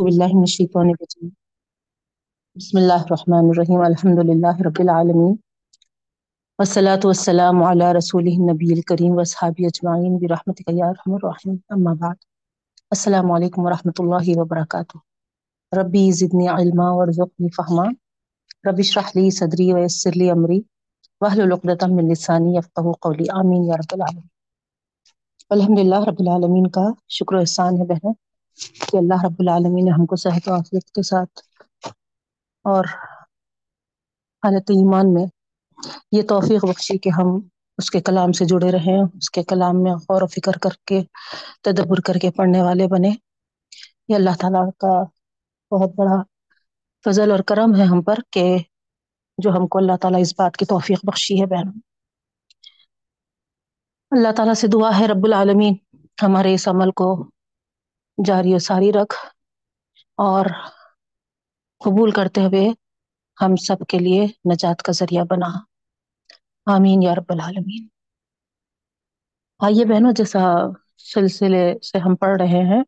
باللہ من الشیطان الرجیم بسم اللہ الرحمن الرحیم الحمد للہ رب العالمین والصلاة والسلام علی رسولہ النبی الکریم واصحابہ اجمعین برحمتک یا ارحم الراحمین اما بعد، السلام علیکم ورحمۃ اللہ وبرکاتہ ربی زدنی علما وارزقنی فہما رب اشرح لی صدری ویسر لی امری واحلل عقدۃ من لسانی یفقهوا قولی آمین یا رب العالمین الحمد للہ رب العالمین کا شکر و احسان ہے بہن کہ اللہ رب العالمین نے ہم کو صحت و عافیت کے ساتھ اور حالت ایمان میں یہ توفیق بخشی کہ ہم اس کے کلام سے جڑے رہیں، اس کے کلام میں غور و فکر کر کے، تدبر کر کے پڑھنے والے بنے یہ اللہ تعالیٰ کا بہت بڑا فضل اور کرم ہے ہم پر کہ جو ہم کو اللہ تعالیٰ اس بات کی توفیق بخشی ہے بہن اللہ تعالیٰ سے دعا ہے رب العالمین، ہمارے اس عمل کو جاری و ساری رکھ اور قبول کرتے ہوئے ہم سب کے لیے نجات کا ذریعہ بنا۔ آمین یا رب العالمین۔ آئیے بہنوں، جیسا سلسلے سے ہم پڑھ رہے ہیں،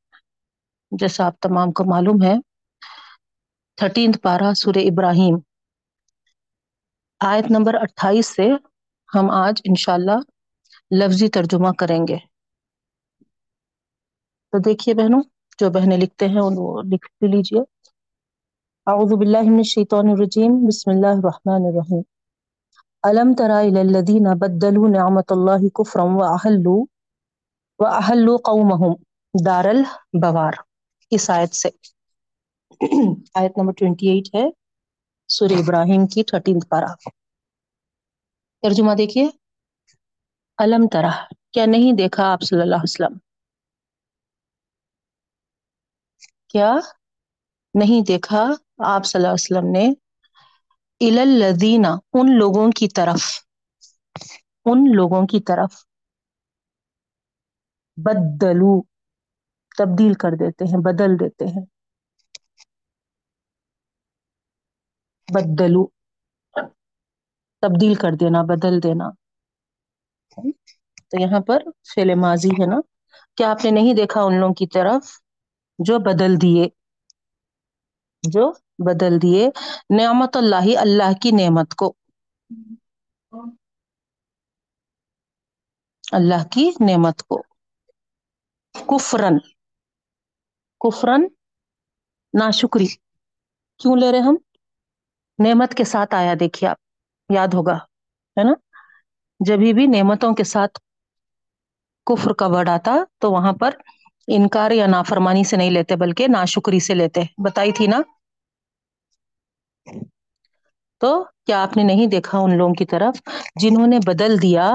جیسا آپ تمام کو معلوم ہے، تھرٹینتھ پارہ سورہ ابراہیم۔ آیت نمبر اٹھائیس سے ہم آج انشاءاللہ لفظی ترجمہ کریں گے۔ تو دیکھیے بہنوں، جو بہنیں لکھتے ہیں وہ لکھ لیجیے۔ اعوذ باللہ من الشیطان الرجیم، بسم اللہ الرحمن الرحیم۔ الم تر الى الذين بدلوا نعمت اللہ کفرا واحلوا واحلوا قومهم دار البوار۔ اس آیت سے۔ آیت نمبر 28 ہے، سورہ ابراہیم کی 13 پارہ۔ ترجمہ دیکھیے۔ الم ترہ کیا نہیں دیکھا آپ صلی اللہ علیہ وسلم؟ کیا؟ نہیں دیکھا۔ آپ صلی اللہ علیہ وسلم نے الذین ان لوگوں کی طرف، ان لوگوں کی طرف بدلو، تبدیل کر دیتے ہیں، بدل دیتے ہیں۔ بدلو، تبدیل کر دینا، بدل دینا۔ تو یہاں پر فعل ماضی ہے نا۔ کیا آپ نے نہیں دیکھا ان لوگوں کی طرف؟ جو بدل دیے، جو بدل دیے نعمت اللہ اللہ کی نعمت کو۔ اللہ کی نعمت کو۔ کفرن کفرن ناشکری۔ کیوں لے رہے ہم؟ نعمت کے ساتھ آیا، دیکھیے آپ، یاد ہوگا، ہے نا؟ جبھی بھی نعمتوں کے ساتھ کفر کا ورڈ آتا تو وہاں پر انکار یا نافرمانی سے نہیں لیتے بلکہ ناشکری سے لیتے بتائی تھی نا۔ تو کیا آپ نے نہیں دیکھا ان لوگوں کی طرف؟ جنہوں نے بدل دیا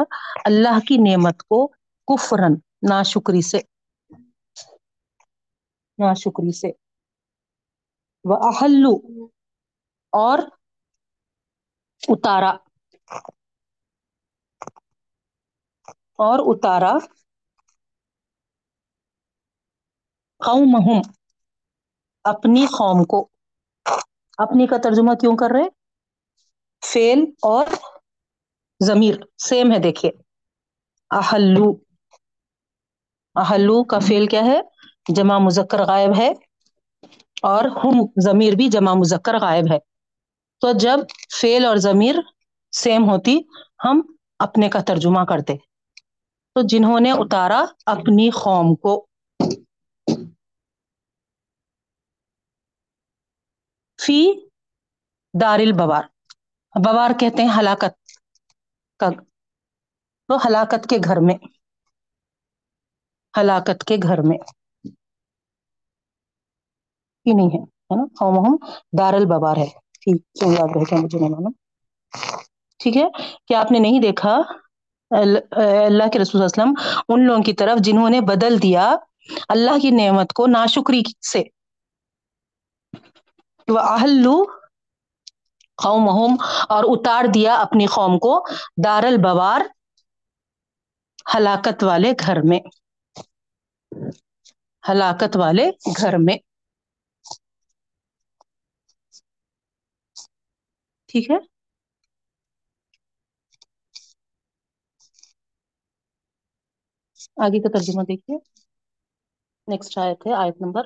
اللہ کی نعمت کو کفرن ناشکری سے۔ ناشکری سے۔ وہ احلو اور اتارا۔ اور اتارا۔ قومہم، اپنی قوم کو۔ اپنی کا ترجمہ کیوں کر رہے فیل اور ضمیر سیم ہے، دیکھیے۔ احلو احلو کا فیل کیا ہے؟ جمع مذکر غائب ہے اور ہم، ضمیر بھی جمع مذکر غائب ہے۔ تو جب فیل اور ضمیر سیم ہوتی، ہم اپنے کا ترجمہ کرتے۔ تو جنہوں نے اتارا اپنی قوم کو۔ فی دار البوار بوار کہتے ہیں ہلاکت کا۔ تو ہلاکت کے گھر میں۔ ہلاکت کے گھر میں۔ ہی نہیں ہے نا؟ قوم ہم دار البوار ہے۔ ٹھیک چلو یاد رہے مجھے نہیں معلوم ٹھیک ہے؟ کیا آپ نے نہیں دیکھا اللہ کے رسول وسلم ان لوگوں کی طرف جنہوں نے بدل دیا اللہ کی نعمت کو ناشکری سے۔ وہ آہلو قوم اور اتار دیا اپنی قوم کو دار البوار ہلاکت والے گھر میں۔ ہلاکت والے گھر میں۔ ٹھیک ہے۔ آگے کا ترجمہ دیکھیے۔ نیکسٹ آیت ہے، آیت نمبر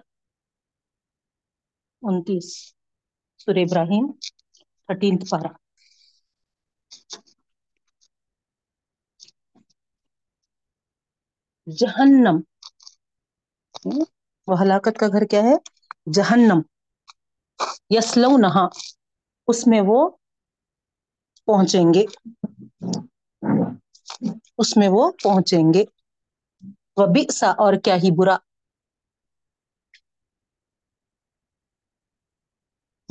انتیس سورہ ابراہیم، تھرٹینتھ پارہ۔ جہنم۔ وہ ہلاکت کا گھر کیا ہے؟ جہنم۔ یسلونہا۔ اس میں وہ پہنچیں گے۔ اس میں وہ پہنچیں گے۔ وبئس اور کیا ہی برا۔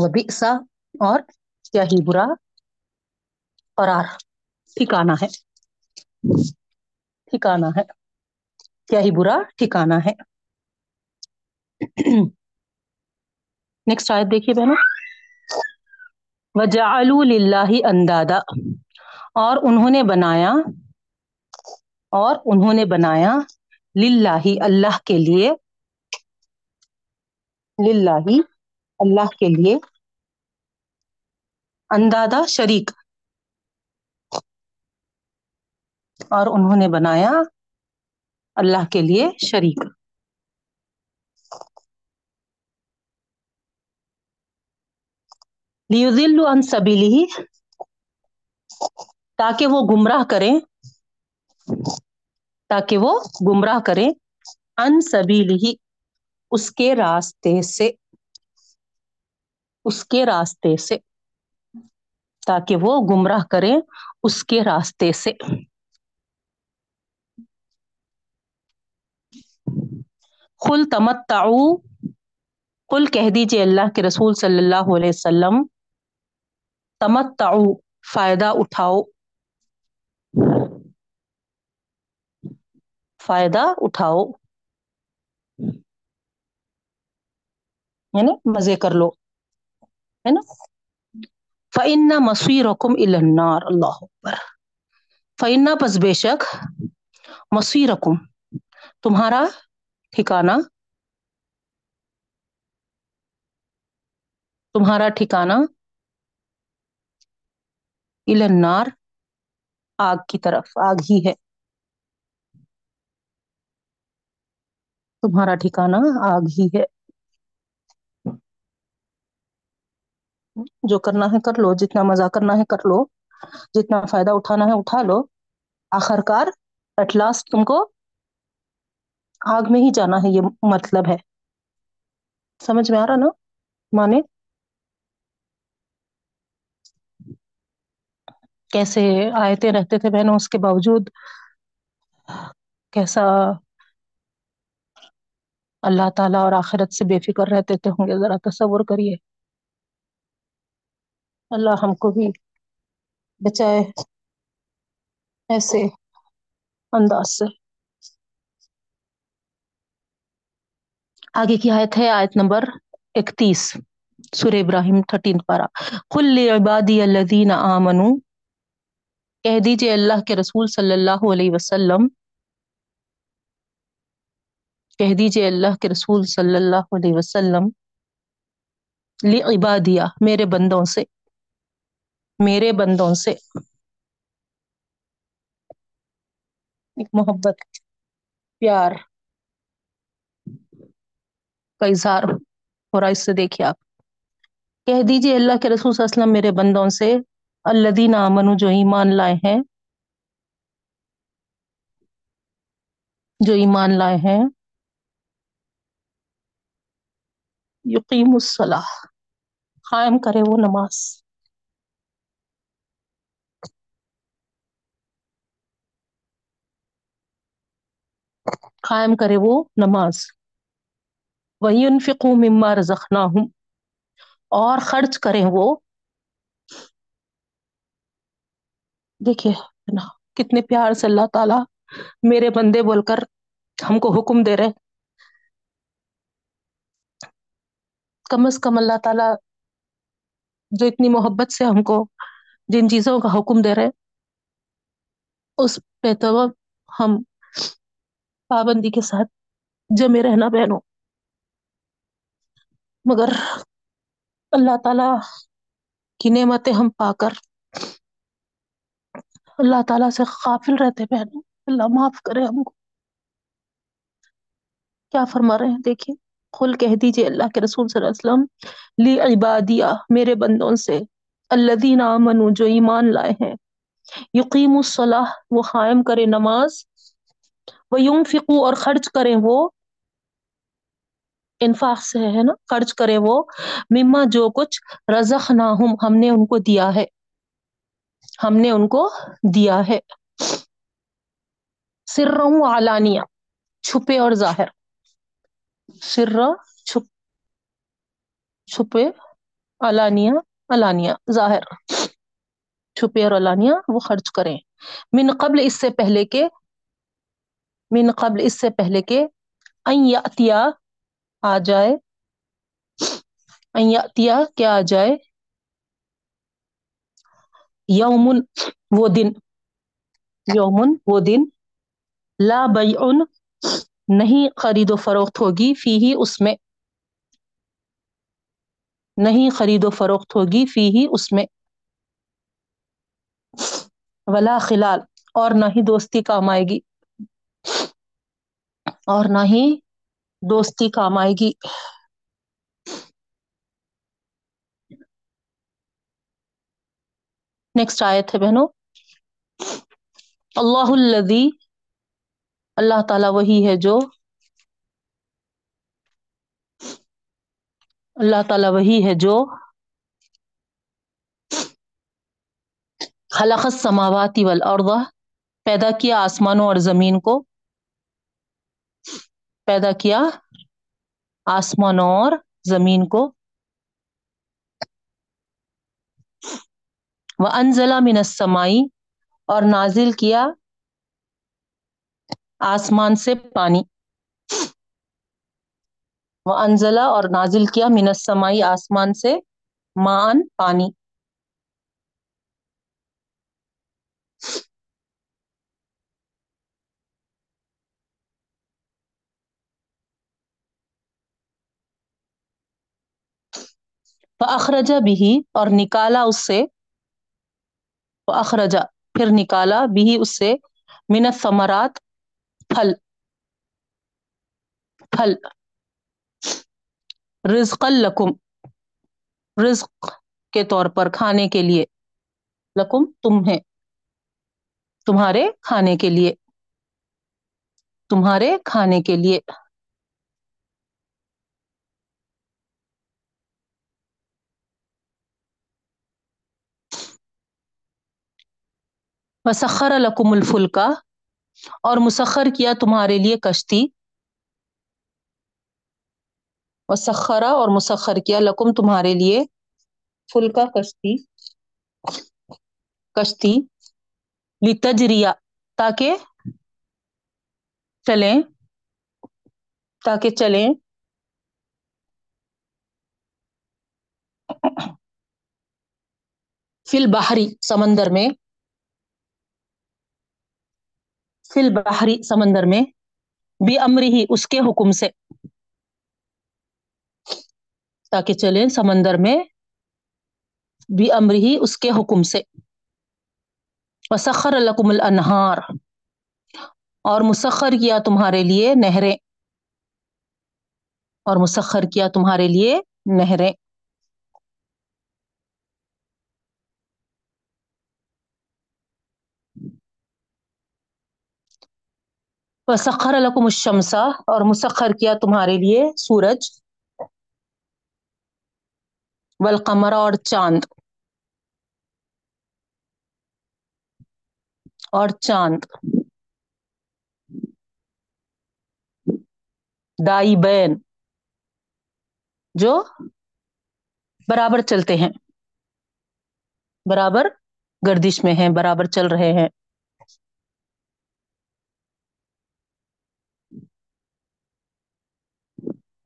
وبئس اور کیا ہی برا قرار ٹھکانا ہے۔ ٹھکانا ہے۔ کیا ہی برا ٹھکانا ہے۔ نیکسٹ آیت دیکھیے بہنوں۔ وجعلوا للہ اندادا اور انہوں نے بنایا اور انہوں نے بنایا للہ اللہ کے لیے۔ للہ اللہ کے لیے اندادا شریک۔ اور انہوں نے بنایا اللہ کے لیے شریک۔ لیضلوا عن سبیلہ، تاکہ وہ گمراہ کریں۔ تاکہ وہ گمراہ کریں۔ ان سبیلہ، اس کے راستے سے۔ اس کے راستے سے۔ تاکہ وہ گمراہ کریں اس کے راستے سے۔ قل تمتعوا، قل کہہ دیجیے اللہ کے رسول صلی اللہ علیہ وسلم، تمتعوا، فائدہ اٹھاؤ۔ فائدہ اٹھاؤ۔ یعنی مزے کر لو۔ ہے نا؟ فَإِنَّ مَصِيرَكُمْ إِلَى النَّارِ، اللہ اکبر۔ فَإِنَّ پس بے شک مصیرکم، تمہارا ٹھکانا تمہارا ٹھکانا إِلَى النَّارِ، آگ کی طرف، آگ ہی ہے۔ تمہارا ٹھکانا آگ ہی ہے۔ جو کرنا ہے کر لو، جتنا مزہ کرنا ہے کر لو، جتنا فائدہ اٹھانا ہے اٹھا لو۔ آخر کار ایٹ لاسٹ تم کو آگ میں ہی جانا ہے، یہ مطلب ہے۔ سمجھ میں آ رہا نا مانے؟ کیسے آیتیں رہتے تھے بہنوں اس کے باوجود؟ کیسا اللہ تعالیٰ اور آخرت سے بے فکر رہتے تھے ہوں گے، ذرا تصور کریے۔ اللہ ہم کو بھی بچائے ایسے انداز سے۔ آگے کی آیت ہے، آیت نمبر اکتیس، سورہ ابراہیم تھرٹین پارا قل لعبادی الذین آمنوا کہہ دیجیے اللہ کے رسول صلی اللہ علیہ وسلم، کہہ دیجیے اللہ کے رسول صلی اللہ علیہ وسلم، لعبادیہ میرے بندوں سے۔ میرے بندوں سے۔ ایک محبت، پیار۔ کا اظہار ہو رہا اس سے دیکھیے آپ۔ کہہ دیجیے اللہ کے رسول صلی اللہ علیہ وسلم میرے بندوں سے، الذین آمنوا جو ایمان لائے ہیں، جو ایمان لائے ہیں یقیم الصلاح قائم کرے وہ نماز۔ قائم کرے وہ نماز۔ وَيُنْفِقُوا مِمَّا رَزَقْنَاهُمْ۔ اور خرچ کریں وہ۔ دیکھیے نا، کتنے پیار سے اللہ تعالی میرے بندے بول کر ہم کو حکم دے رہے کم از کم اللہ تعالی جو اتنی محبت سے ہم کو جن چیزوں کا حکم دے رہے اس پہ تو ہم پابندی کے ساتھ جمے رہنا بہنوں۔ مگر اللہ تعالی کی نعمتیں ہم پا کر اللہ تعالی سے غافل رہتے بہنوں۔ اللہ معاف کرے ہم کو۔ کیا فرما رہے ہیں؟ دیکھیے، قل کہہ دیجیے اللہ کے رسول صلی اللہ علیہ وسلم، لی عبادیہ میرے بندوں سے، الذین آمنوا جو ایمان لائے ہیں یقیم الصلاح، وہ قائم کرے نماز وہ ينفقوا اور خرچ کریں وہ۔ انفاق سے ہے نا؟ خرچ کرے وہ۔ مما جو کچھ رزقناہم ہم نے ان کو دیا ہے۔ ہم نے ان کو دیا ہے۔ سرا و علانیہ چھپے اور ظاہر۔ سرا چھپ، چھپے، علانیہ علانیہ، ظاہر۔ چھپے اور علانیہ وہ خرچ کریں۔ من قبل اس سے پہلے کے من قبل اس سے پہلے کے ان یاتیا آ جائے۔ ان یاتیا کیا آ جائے؟ یومن وہ دن۔ یومن وہ دن۔ لا بیعن نہیں خرید و فروخت ہوگی فی ہی اس میں۔ نہیں خرید و فروخت ہوگی فی ہی اس میں۔ ولا خلال اور نہ ہی دوستی کام آئے گی۔ اور نہ ہی دوستی کام آئے گی۔ نیکسٹ آیت ہے بہنوں۔ اللہ الذی، اللہ تعالی وہی ہے جو اللہ تعالی وہی ہے جو خلق السماوات والارض، پیدا کیا آسمانوں اور زمین کو۔ پیدا کیا؟ آسمانوں اور زمین کو۔ وانزل من السماء، اور نازل کیا آسمان سے پانی۔ وانزل اور نازل کیا من السماء آسمان سے مان پانی۔ فاخرج بھی اور نکالا اس سے۔ اخرجا پھر نکالا بھی اس سے۔ من الثمرات، پھل۔ پھل۔ رزق لکم رزق کے طور پر کھانے کے لیے۔ لکم تمہیں تمہارے کھانے کے لیے۔ تمہارے کھانے کے لیے۔ وسخر لکم الفلکا اور مسخر کیا تمہارے لیے کشتی؟ وسخرا اور مسخر کیا لکم تمہارے لیے فلکا کشتی؟ کشتی لتجریا تاکہ چلیں تاکہ چلیں۔ فل بحری سمندر میں۔ فل بحری سمندر میں بھی امر ہی اس کے حکم سے۔ تاکہ چلیں سمندر میں بھی امر ہی اس کے حکم سے۔ وسخر لکم الانہار اور مسخر کیا تمہارے لیے نہریں۔ اور مسخر کیا تمہارے لیے نہریں۔ وسخر لکم الشمسا اور مسخر کیا تمہارے لیے سورج۔ والقمر اور چاند۔ اور چاند۔ دائی بین جو برابر چلتے ہیں۔ برابر گردش میں ہیں، برابر چل رہے ہیں۔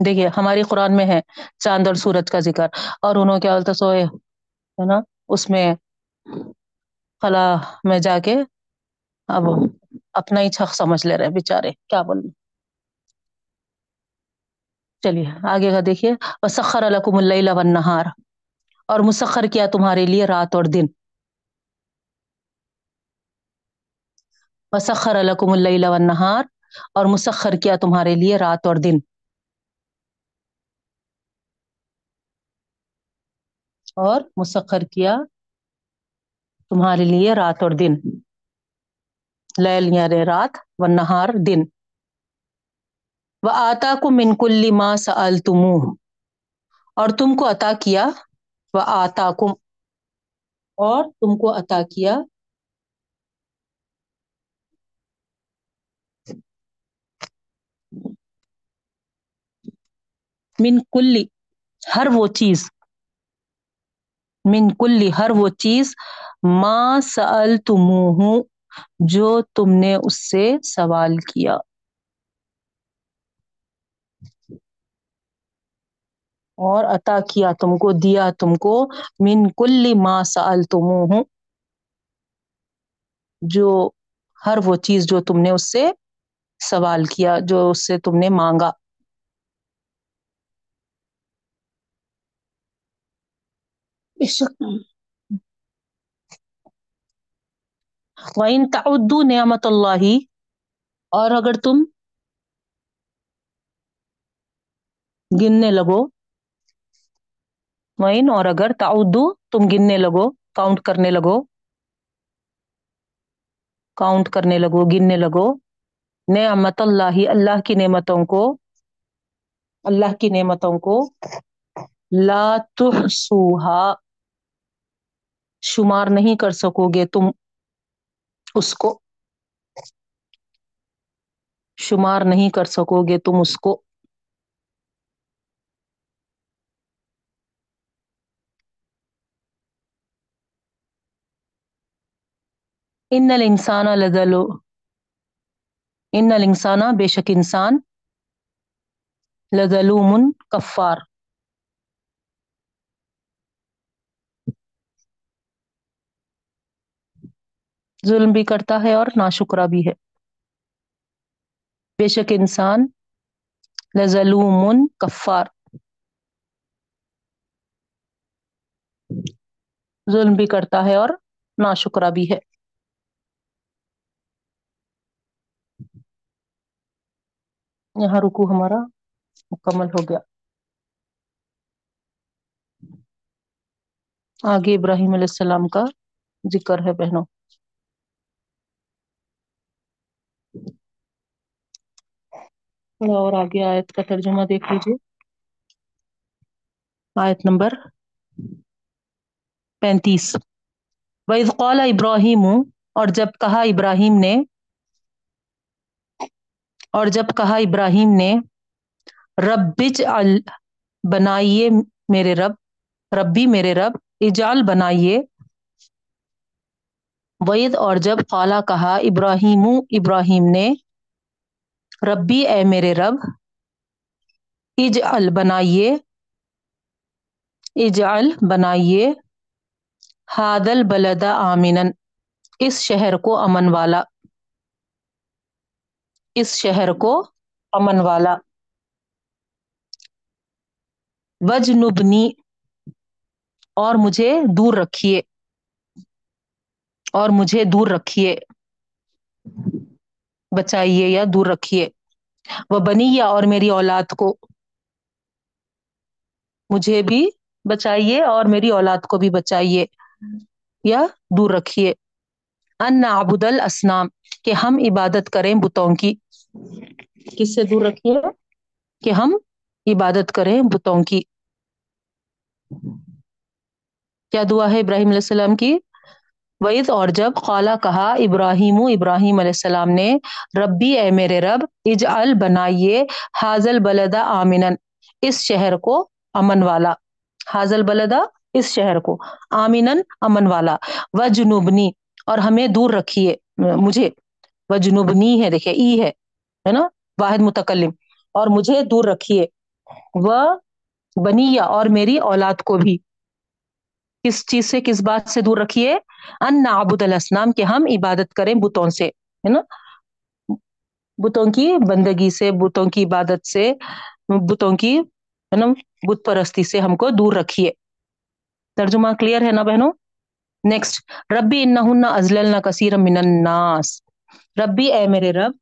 دیکھیے، ہماری قرآن میں ہے چاند اور سورج کا ذکر، اور انہوں کیا بولتا سوئے، ہے نا؟ اس میں خلا میں جا کے اب اپنا ہی چھک سمجھ لے رہے بےچارے کیا بولیں چلیے، آگے کا دیکھیے، وسخر الکم اللیل والنہار اور مسخر کیا تمہارے لیے رات اور دن۔ وسخر الکم اللیل والنہار اور مسخر کیا تمہارے لیے رات اور دن۔ اور مسخر کیا تمہارے لیے رات اور دن۔ لیل یعنی رات و نہار دن۔ وہ آتا کو منکل ماں سألتموہ اور تم کو عطا کیا وہ آتا کم اور تم کو عطا کیا من کلی ہر وہ چیز۔ من کلی ہر وہ چیز ما سألتموہ، جو تم نے اس سے سوال کیا۔ اور عطا کیا تم کو، دیا تم کو۔ من کل ما سألتموہ، جو ہر وہ چیز جو تم نے اس سے سوال کیا، جو اس سے تم نے مانگا۔ وَإِن تَعُدُّوا نِعْمَةَ اللَّهِ، اور اگر تم گننے لگو، وَإِن، اور اگر تعدو تم گننے لگو کاؤنٹ کرنے لگو کاؤنٹ کرنے لگو، گننے لگو، نعمت اللہ اللہ کی نعمتوں کو، اللہ کی نعمتوں کو، لا تحصوها شمار نہیں کر سکو گے، تم اس کو شمار نہیں کر سکو گے، تم اس کو ان الانسان لذلو ان الانسان بے شک انسان لظلوم کفار۔ ظلم بھی کرتا ہے اور ناشکرا بھی ہے۔ بے شک انسان لظلوم کفار۔ ظلم بھی کرتا ہے اور ناشکرا بھی ہے۔ یہاں رکو ہمارا مکمل ہو گیا۔ آگے ابراہیم علیہ السلام کا ذکر ہے بہنوں۔ تھوڑا اور آگے آیت کا ترجمہ دیکھ لیجیے آیت نمبر پینتیس۔ وَإِذْ قَالَ ابراہیم اور جب کہا ابراہیم نے، اور جب کہا ابراہیم نے، رب اجعل بنائیے میرے رب، ربی میرے رب، اجعل بنائیے۔ وید اور جب قالا کہا ابراہیم ابراہیم نے ربی، اے میرے رب، اجعل، بنائیے اجعل، بنائیے، ہادل بلدا آمینن اس شہر کو امن والا، اس شہر کو امن والا۔ وجنبنی، اور مجھے دور رکھیے، اور مجھے دور رکھیے، بچائیے یا دور رکھیے۔ وہ بنی یا اور میری اولاد کو۔ مجھے بھی بچائیے اور میری اولاد کو بھی بچائیے۔ یا دور رکھیے۔ ان نعبد الاسنام، کہ ہم عبادت کریں بتوں کی۔ کس سے دور رکھیے؟ کہ ہم عبادت کریں بتوں کی۔ کیا دعا ہے ابراہیم علیہ السلام کی؟ وعید اور جب قالا کہا، ابراہیم ابراہیم علیہ السلام نے، ربی اے میرے رب، اجعل بنائیے حاضل بلدا آمنن اس شہر کو امن والا۔ حاضل بلدا اس شہر کو آمینن امن والا۔ و جنوبنی اور ہمیں دور رکھیے۔ مجھے و جنوبنی ہے، دیکھیے، ای ہے ہے نا؟ واحد متکلم۔ اور مجھے دور رکھیے۔ وہ بنیا اور میری اولاد کو بھی۔ کس چیز سے، کس بات سے دور رکھیے؟ ان نعبد الاسنام، کہ ہم عبادت کریں بتوں سے، ہے نا؟ بتوں کی بندگی سے، بتوں کی عبادت سے، بتوں کی، ہے نا، بت پرستی سے ہم کو دور رکھیے۔ ترجمہ کلیئر ہے نا بہنوں؟ نیکسٹ ربی انہن ازللنا کثیر من الناس۔ ربی اے میرے رب،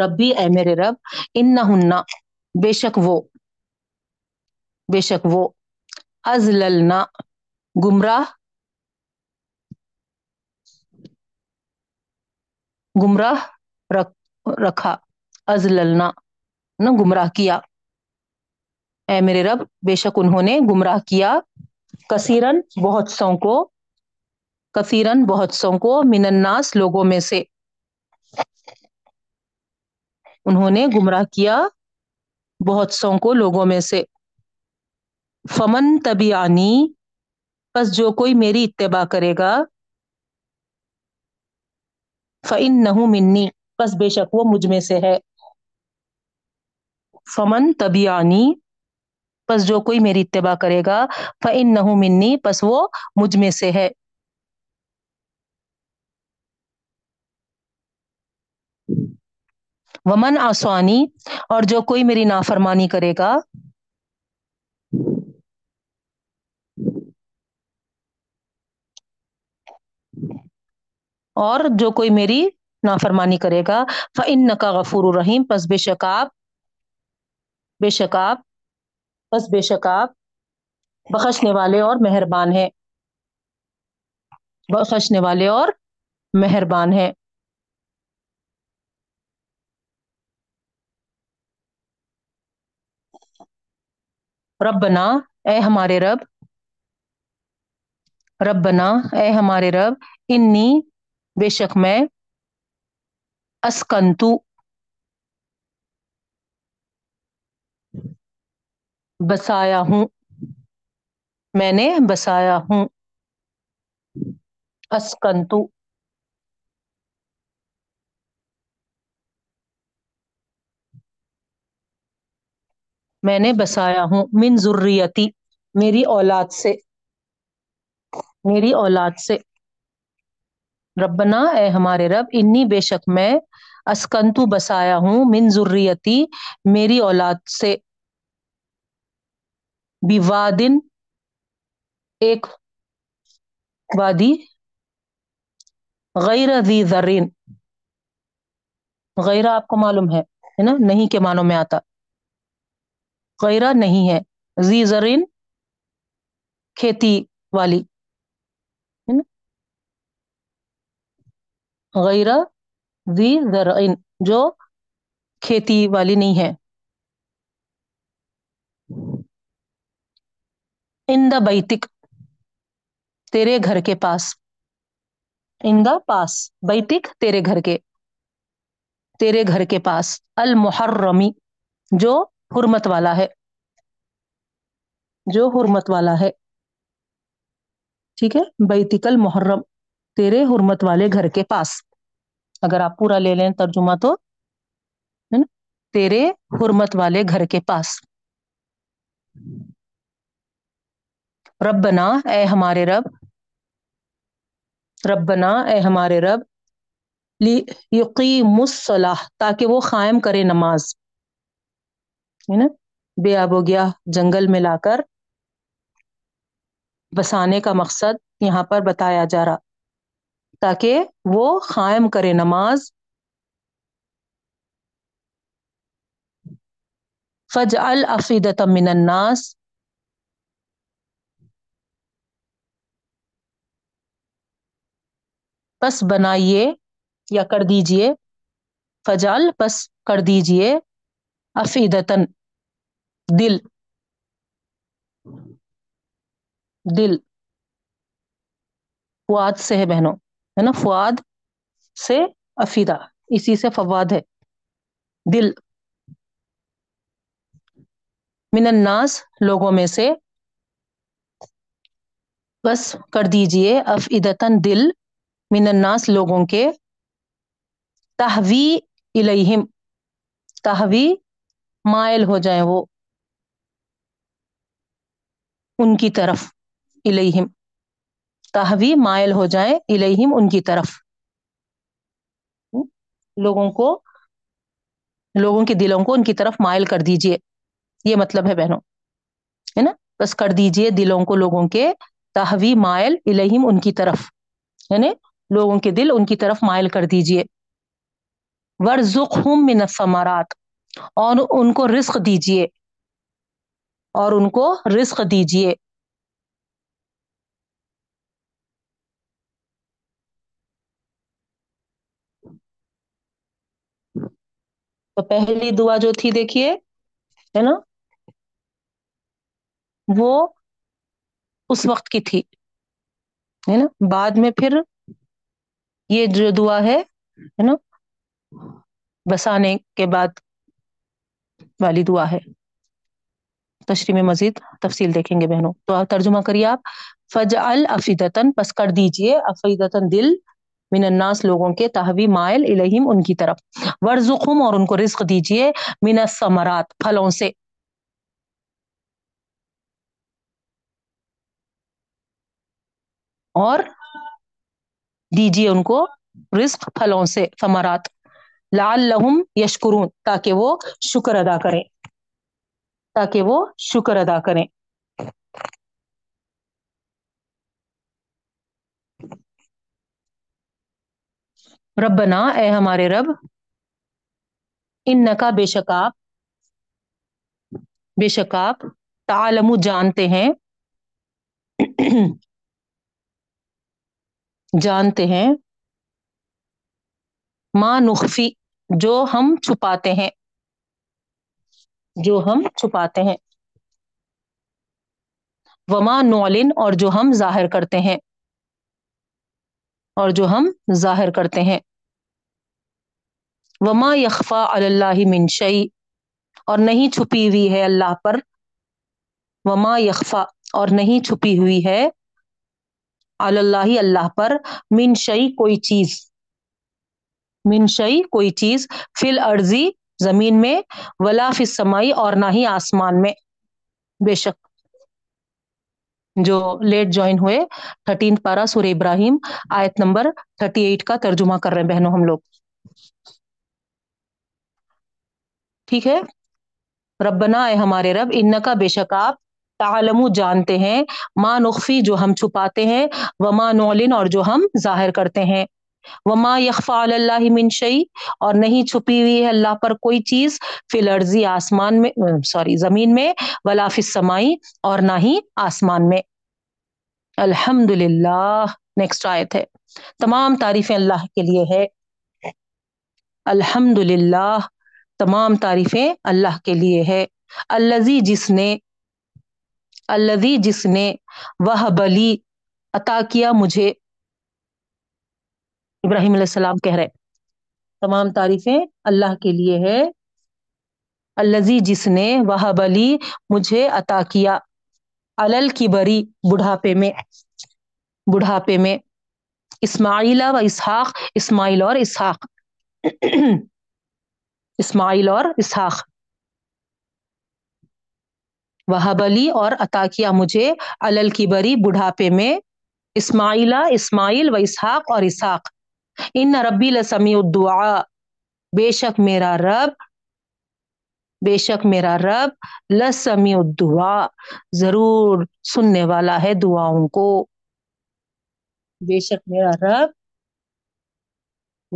ربی اے میرے رب انہن بے شک وہ، بے شک وہ۔ ازللنا گمراہ؟ گمراہ رکھا. ازللنا نہ گمراہ کیا. اے میرے رب، بے شک انہوں نے گمراہ کیا. کثیرن بہت سو کو کثیرن بہت سو کو من الناس لوگوں میں سے. انہوں نے گمراہ کیا بہت سو کو لوگوں میں سے. فمن تبیانی پس جو کوئی میری اتباع کرے گا فعن نہ منی، پس بے شک وہ مجھ میں سے ہے۔ فمن تبیانی پس جو کوئی میری اتباع کرے گا فعن نہ منی، پس وہ مجھ میں سے ہے۔ ومن آسوانی اور جو کوئی میری نافرمانی کرے گا اور جو کوئی میری نافرمانی کرے گا فن کا غفور الرحیم پس بے شکاب بے شکاب پس بے شکاب بخشنے والے اور مہربان ہے بخشنے والے اور مہربان ہے رب بنا اے ہمارے رب رب بنا اے ہمارے رب، انی بے شک میں اسکنتو بسایا ہوں۔ میں نے بسایا ہوں۔ اسکنتو میں نے بسایا ہوں۔ من ضروریتی میری اولاد سے، میری اولاد سے۔ ربنا، اے ہمارے رب، انی بے شک میں اسکنتو بسایا ہوں من ضروریتی میری اولاد سے بیوادن ایک وادی غیر ذی زرین غیر آپ کو معلوم ہے نا؟ نہیں کے معنوں میں آتا۔ غیرہ نہیں ہے زی زرین کھیتی والی۔ غیرہ زی زرعین جو کھیتی والی نہیں ہے۔ ان دا بیتک، تیرے گھر کے پاس۔ ان دا پاس، بیتک، تیرے گھر کے، تیرے گھر کے پاس۔ المحرمی، جو حرمت والا ہے۔ جو حرمت والا ہے۔ ٹھیک ہے؟ بیتک المحرم۔ تیرے حرمت والے گھر کے پاس۔ اگر آپ پورا لے لیں ترجمہ تو تیرے حرمت والے گھر کے پاس۔ ربنا اے ہمارے رب، ربنا اے ہمارے رب یقیم الصلاح تاکہ وہ قائم کرے نماز۔ ہے نا؟ بے آب و گیا جنگل میں لا کر، بسانے کا مقصد یہاں پر بتایا جا رہا۔ تاکہ وہ قائم کرے نماز۔ فج الفیدت من الناس۔ پس بنائیے یا کر دیجیے فجال پس کر دیجیے افیدتن دل۔ دل۔ فواد سے ہے بہنوں۔ ہے نا، فواد سے افیدہ اسی سے فواد ہے، دل۔ من الناس، لوگوں میں سے۔ بس کر دیجیے افیدتن دل۔ من الناس، لوگوں کے۔ تحوی الیہم۔ تحوی مائل ہو جائیں وہ۔ ان کی طرف الیہم۔ تحوی مائل ہو جائیں الیہم ان کی طرف۔ لوگوں کو، لوگوں کے دلوں کو ان کی طرف مائل کر دیجیے۔ یہ مطلب ہے بہنوں، ہے نا؟ بس کر دیجیے دلوں کو لوگوں کے تحوی مائل الیہم ان کی طرف یعنی لوگوں کے دل ان کی طرف مائل کر دیجیے۔ ورژم من الثمرات، اور ان کو رزق دیجیے۔ اور ان کو رزق دیجیے۔ تو پہلی دعا جو تھی دیکھیے، ہے نا؟ وہ اس وقت کی تھی، ہے نا؟ بعد میں پھر یہ جو دعا ہے ہے نا؟ بسانے کے بعد والی دعا ہے۔ تشریح میں مزید تفصیل دیکھیں گے بہنوں۔ تو ترجمہ کریے آپ فج الفیدتن پس کر دیجیے افیدتن دل۔ من الناس لوگوں کے تحوی مائل الہیم ان کی طرف۔ ورزقہم اور ان کو رزق دیجیے من الثمرات، پھلوں سے۔ اور دیجیے ان کو رزق، پھلوں سے، ثمرات۔ لعلہم یشکرون، تاکہ وہ شکر ادا کریں۔ تاکہ وہ شکر ادا کریں۔ ربنا، اے ہمارے رب ان کا بے شک آپ، بے شک آپ تعالم جانتے ہیں جانتے ہیں ماں نخفی، جو ہم چھپاتے ہیں، جو ہم چھپاتے ہیں، وما نعلن، اور جو ہم ظاہر کرتے ہیں، اور جو ہم ظاہر کرتے ہیں۔ وما یخفا اللہ منشئی اور نہیں چھپی ہوئی ہے اللہ پر۔ وما یخفا اور نہیں چھپی ہوئی ہے اللہ اللہ پر۔ منشئی کوئی چیز۔ منشئی کوئی چیز فل ارضی زمین میں، ولا فی سمائی اور نہ ہی آسمان میں۔ بے شک جو لیٹ جوائن ہوئے، تھرٹین پارا سور ابراہیم، آیت نمبر تھرٹی ایٹ کا ترجمہ کر رہے ہیں بہنوں ہم لوگ۔ ٹھیک ہے؟ ربنا اے ہمارے رب ان کا بے شک آپ تعالم جانتے ہیں ماں نخفی، جو ہم چھپاتے ہیں، وما نولن اور جو ہم ظاہر کرتے ہیں۔ وما یخفا اللہ منشئی اور نہیں چھپی ہوئی ہے اللہ پر کوئی چیز فی لرزی آسمان میں سوری، زمین میں ولاف سمائی اور نہ ہی آسمان میں۔ الحمد للہ نیکسٹ آیت ہے۔ تمام تعریفیں اللہ کے لیے ہے۔ الحمد للہ تمام تعریفیں اللہ کے لیے ہے۔ الزی جس نے الزی جس نے وہ بلی عطا کیا مجھے۔ ابراہیم علیہ السلام کہہ رہے تمام تعریفیں اللہ کے لیے ہے۔ الزی جس نے وہ بلی مجھے عطا کیا۔ الل کی بری بڑھاپے میں بڑھاپے میں۔ اسماعیلا و اسحاق، اسماعیل اور اسحاق۔ اسماعیل اور اسحاق۔ وہب علی اور عطا کیا مجھے الل کی بری بڑھاپے میں اسماعیلا اسماعیل و اسحاق اور اسحاق۔ ان ربی لسمی الدعا بے شک میرا رب، بے شک میرا رب لسمی الدعا ضرور سننے والا ہے دعاؤں کو۔ بے شک میرا رب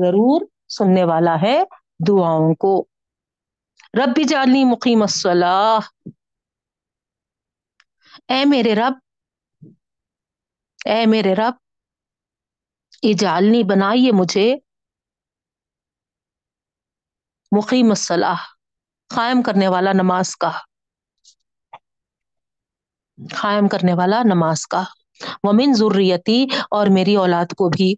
ضرور سننے والا ہے دعاؤں کو۔ ربی جالنی مقیم الصلاح۔ اے میرے رب، اے میرے رب اجالنی بنائیے مجھے مقیم الصلاح، قائم کرنے والا نماز کا۔ قائم کرنے والا نماز کا۔ ومن ضروریتی اور میری اولاد کو بھی۔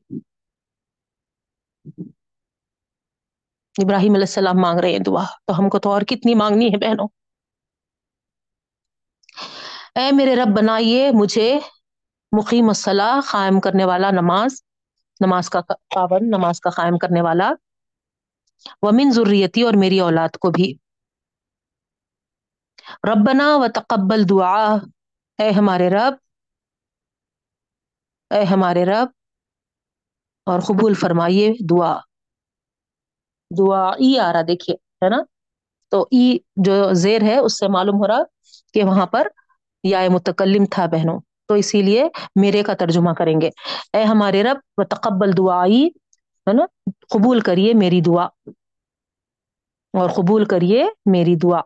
ابراہیم علیہ السلام مانگ رہے ہیں دعا، تو ہم کو تو اور کتنی مانگنی ہے بہنوں؟ اے میرے رب، بنائیے مجھے مقیم الصلاح قائم کرنے والا نماز نماز کا پابند، نماز کا قائم کرنے والا، ومن ضروریتی اور میری اولاد کو بھی۔ ربنا و تقبل دعا۔ اے ہمارے رب، اے ہمارے رب، اور قبول فرمائیے دعا۔ دعا، ای آ رہا دیکھیے، ہے نا؟ تو ای جو زیر ہے، اس سے معلوم ہو رہا کہ وہاں پر یا متکلم تھا بہنوں۔ تو اسی لیے میرے کا ترجمہ کریں گے۔ اے ہمارے رب و تقبل دعائی، ہے نا؟ قبول کریے میری دعا۔ اور قبول کریے میری دعا۔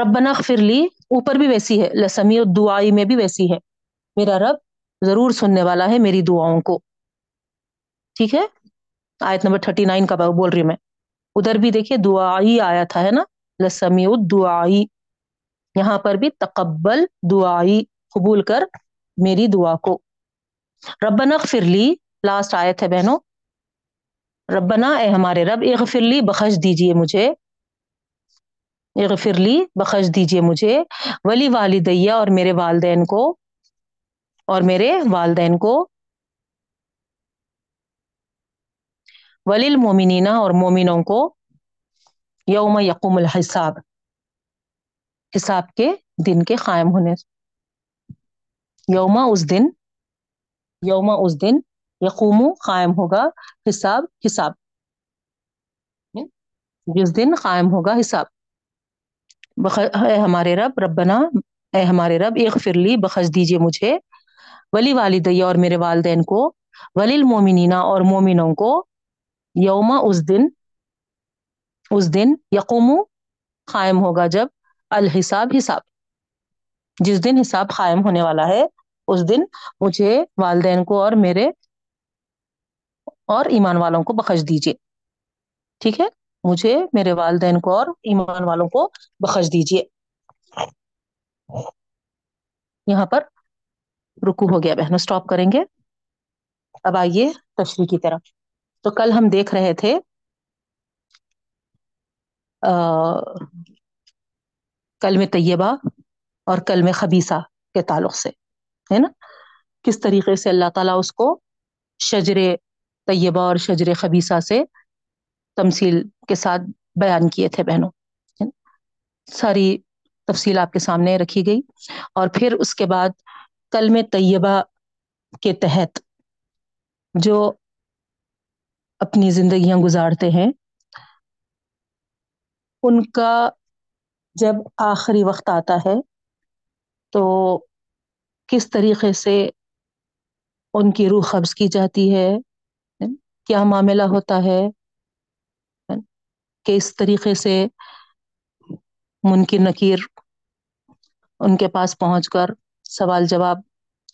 ربنا اغفر لی، اوپر بھی ویسی ہے لسمی دعائی میں بھی ویسی ہے۔ میرا رب ضرور سننے والا ہے میری دعاؤں کو۔ ٹھیک ہے؟ آیت نمبر تھرٹی نائن کا بول رہی ہوں میں۔ ادھر بھی دیکھیے، دعائی آیا تھا، ہے نا؟ لسمی دعائی یہاں پر بھی تقبل دعائی قبول کر میری دعا کو۔ ربنا فرلی لاسٹ آیت ہے بہنوں۔ ربنا، اے ہمارے رب اغفرلی بخش دیجیے مجھے۔ اغفرلی بخش دیجیے مجھے۔ ولی والدیہ اور میرے والدین کو اور میرے والدین کو۔ ولیل مومنینا اور مومنوں کو یوم یقوم الحساب، حساب کے دن کے قائم ہونے۔ یوما اس دن یوما اس دن یقوم، قائم ہوگا حساب حساب۔ جس دن قائم ہوگا حساب۔ اے ہمارے رب، ربنا، اے ہمارے رب ایک فرلی بخش دیجیے مجھے۔ ولی والدیہ اور میرے والدین کو، ولی المومنینا اور مومنوں کو یوما اس دن اس دن یقوم قائم ہوگا جب الحساب حساب۔ جس دن حساب قائم ہونے والا ہے، اس دن مجھے والدین کو اور میرے اور ایمان والوں کو بخش دیجیے ٹھیک ہے؟ مجھے میرے والدین کو اور ایمان والوں کو بخش دیجیے یہاں پر رکو ہو گیا بہنوں اسٹاپ کریں گے۔ اب آئیے تشریح کی طرف۔ تو کل ہم دیکھ رہے تھے کلم طیبہ اور کلم خبیصہ کے تعلق سے، ہے نا؟ کس طریقے سے اللہ تعالیٰ اس کو شجر طیبہ اور شجر خبیصہ سے تمثیل کے ساتھ بیان کیے تھے بہنوں ساری تفصیل آپ کے سامنے رکھی گئی۔ اور پھر اس کے بعد کلم طیبہ کے تحت جو اپنی زندگیاں گزارتے ہیں۔ ان کا جب آخری وقت آتا ہے، تو کس طریقے سے ان کی روح قبض کی جاتی ہے؟ کیا معاملہ ہوتا ہے؟ کس طریقے سے منکر نکیر ان کے پاس پہنچ کر سوال جواب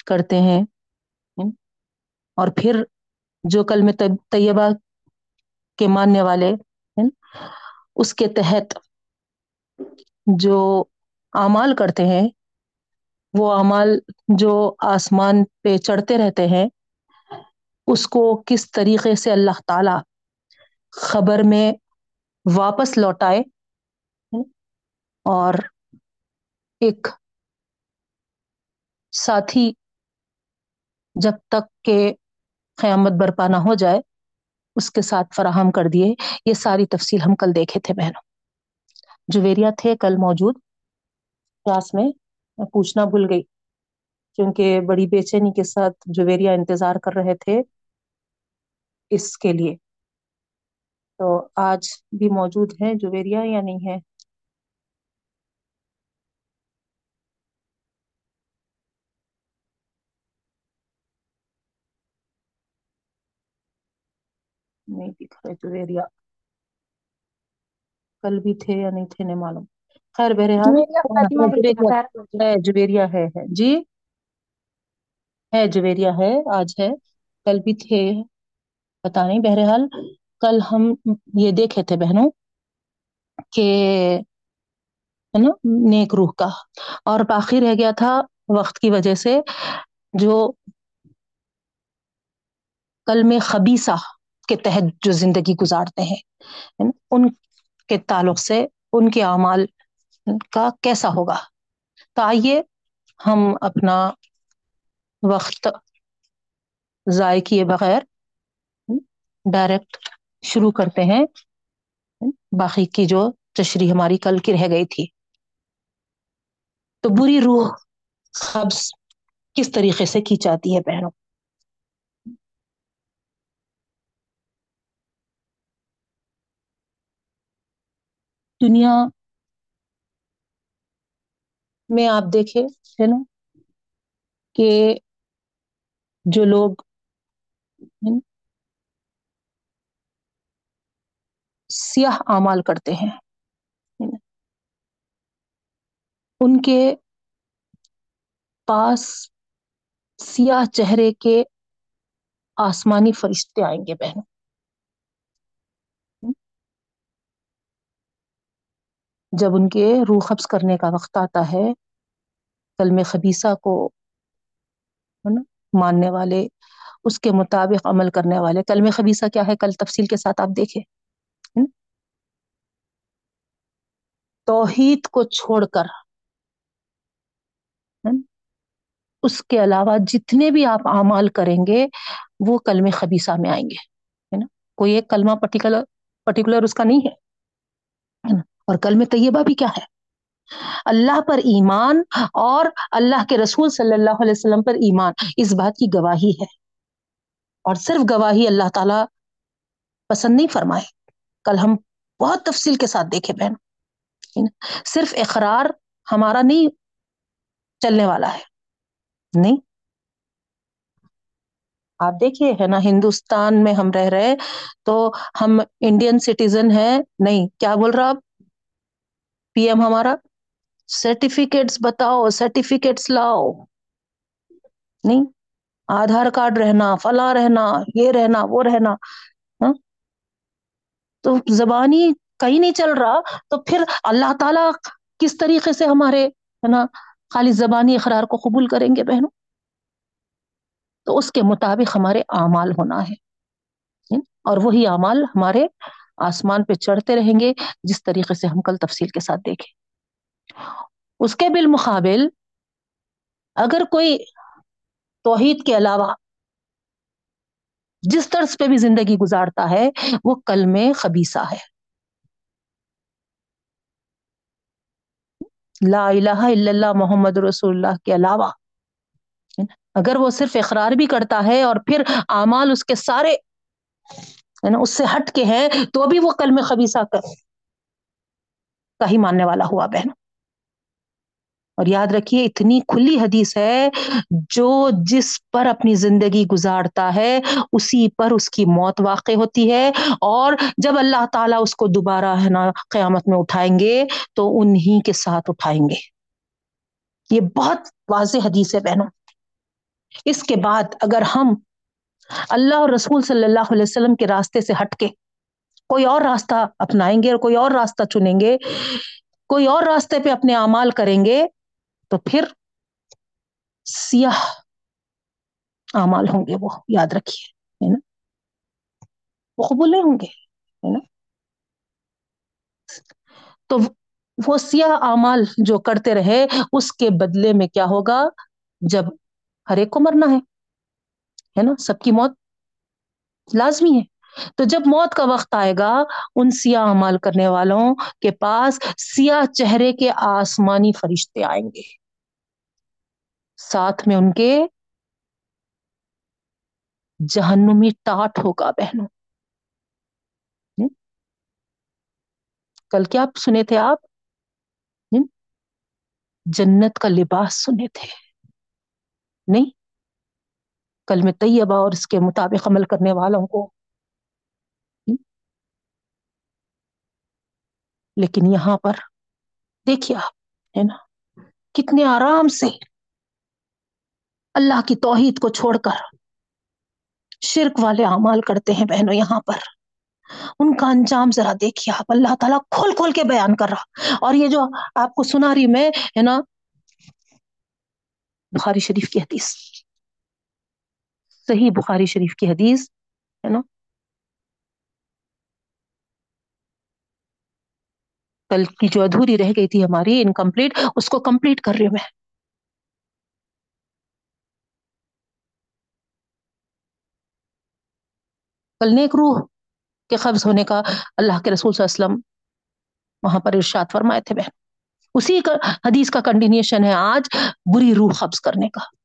کرتے ہیں؟ اور پھر جو کل میں طیبہ کے ماننے والے اس کے تحت جو اعمال کرتے ہیں، وہ اعمال جو آسمان پہ چڑھتے رہتے ہیں، اس کو کس طریقے سے اللہ تعالی خبر میں واپس لوٹائے اور ایک ساتھی جب تک کہ قیامت برپا نہ ہو جائے، اس کے ساتھ فراہم کر دیے۔ یہ ساری تفصیل ہم کل دیکھے تھے بہنوں۔ جویریا تھے کل موجود۔ کلاس میں پوچھنا بھول گئی، کیونکہ بڑی بے چینی کے ساتھ جویریا انتظار کر رہے تھے اس کے لیے۔ تو آج بھی موجود ہے جویریا یا نہیں ہے نہیں دکھ رہے جویریا کل بھی تھے یا نہیں تھے نہیں معلوم۔ خیر بہرحال جویریا ہے؟ ہے جی؟ ہے جویریا ہے آج ہے۔ کل بھی تھے پتا نہیں۔ بہرحال کل ہم یہ دیکھے تھے بہنوں کہ ہے نا نیک روح کا۔ اور باقی رہ گیا تھا وقت کی وجہ سے جو کل میں خبیصہ کے تحت جو زندگی گزارتے ہیں ان کے تعلق سے، ان کے اعمال کا کیسا ہوگا؟ تو آئیے ہم اپنا وقت ضائع کیے بغیر ڈائریکٹ شروع کرتے ہیں۔ باقی کی جو تشریح ہماری کل کی رہ گئی تھی۔ تو بری روح قبض کس طریقے سے کی جاتی ہے بہنوں؟ دنیا میں آپ دیکھے ہے نا، کہ جو لوگ سیاہ اعمال کرتے ہیں ان کے پاس سیاہ چہرے کے آسمانی فرشتے آئیں گے بہن جب ان کے روح قبض کرنے کا وقت آتا ہے، کلم خبیصہ کو، ہے نا، ماننے والے، اس کے مطابق عمل کرنے والے، کلم خبیصہ کیا ہے؟ کل تفصیل کے ساتھ آپ دیکھیں توحید کو چھوڑ کر اس کے علاوہ جتنے بھی آپ اعمال کریں گے، وہ کلم خبیصہ میں آئیں گے، ہے نا؟ کوئی ایک کلمہ پرٹیکولر پرٹیکولر اس کا نہیں ہے۔ اور کلم طیبہ بھی کیا ہے؟ اللہ پر ایمان اور اللہ کے رسول صلی اللہ علیہ وسلم پر ایمان، اس بات کی گواہی ہے۔ اور صرف گواہی اللہ تعالی پسند نہیں فرمائے۔ کل ہم بہت تفصیل کے ساتھ دیکھے بہن۔ صرف اقرار ہمارا نہیں چلنے والا ہے۔ نہیں۔ آپ دیکھیے، ہے نا، ہندوستان میں ہم رہ رہے تو ہم انڈین سٹیزن ہیں۔ نہیں، کیا بول رہا آپ؟ پی ایم ہمارا سرٹیفکیٹس بتاؤ سرٹیفکیٹس لاؤ۔ نہیں، آدھار کارڈ رہنا، فلاں رہنا، یہ رہنا، وہ رہنا۔ ہاں؟ تو زبانی کہیں نہیں چل رہا، تو پھر اللہ تعالی کس طریقے سے ہمارے، ہے نا، خالی زبانی اخرار کو قبول کریں گے بہنوں؟ تو اس کے مطابق ہمارے اعمال ہونا ہے۔ اور وہی اعمال ہمارے آسمان پہ چڑھتے رہیں گے، جس طریقے سے ہم کل تفصیل کے ساتھ دیکھیں۔ اس کے بالمقابل اگر کوئی توحید کے علاوہ جس طرز پہ بھی زندگی گزارتا ہے، وہ کل میں خبیصہ ہے۔ لا الہ الا اللہ محمد رسول اللہ کے علاوہ، اگر وہ صرف اقرار بھی کرتا ہے اور پھر اعمال اس کے سارے ہے نا، اس سے ہٹ کے ہیں، تو بھی وہ کل میں خبیصہ کر کا ہی ماننے والا ہوا بہن اور یاد رکھیے، اتنی کھلی حدیث ہے، جو جس پر اپنی زندگی گزارتا ہے، اسی پر اس کی موت واقع ہوتی ہے۔ اور جب اللہ تعالیٰ اس کو دوبارہ ہے نا قیامت میں اٹھائیں گے، تو انہی کے ساتھ اٹھائیں گے۔ یہ بہت واضح حدیث ہے بہنوں۔ اس کے بعد اگر ہم اللہ اور رسول صلی اللہ علیہ وسلم کے راستے سے ہٹ کے کوئی اور راستہ اپنائیں گے اور کوئی اور راستہ چنیں گے، کوئی اور راستے پہ اپنے اعمال کریں گے، تو پھر سیاہ اعمال ہوں گے وہ، یاد رکھیے، ہے نا؟ وہ قبول نہیں ہوں گے، ہے نا؟ تو وہ سیاہ اعمال جو کرتے رہے، اس کے بدلے میں کیا ہوگا؟ جب ہر ایک کو مرنا ہے۔ ہے نا؟ سب کی موت لازمی ہے۔ تو جب موت کا وقت آئے گا، ان سیاہ امال کرنے والوں کے پاس سیاہ چہرے کے آسمانی فرشتے آئیں گے۔ ساتھ میں ان کے جہنمی ٹاٹ ہوگا بہنوں۔ کل کیا سنے تھے آپ؟ جنت کا لباس سنے تھے۔ نہیں؟ کل میں طیبہ اور اس کے مطابق عمل کرنے والوں کو۔ لیکن یہاں پر دیکھیے آپ، ہے نا؟ کتنے آرام سے اللہ کی توحید کو چھوڑ کر شرک والے اعمال کرتے ہیں بہنوں یہاں پر۔ ان کا انجام ذرا دیکھیے آپ، اللہ تعالیٰ کھول کھول کے بیان کر رہا۔ اور یہ جو آپ کو سنا رہی میں، ہے نا؟ بخاری شریف کی حدیث۔ صحیح بخاری شریف کی حدیث، ہے نا؟ کل کی جو ادھوری رہ گئی تھی ہماری انکمپلیٹ اس کو کمپلیٹ کر رہی ہوں میں۔ کل نیک روح کے قبض ہونے کا اللہ کے رسول صلی اللہ علیہ وسلم وہاں پر ارشاد فرمائے تھے بہن۔ اسی کا، حدیث کا کنٹینیوشن ہے آج، بری روح قبض کرنے کا۔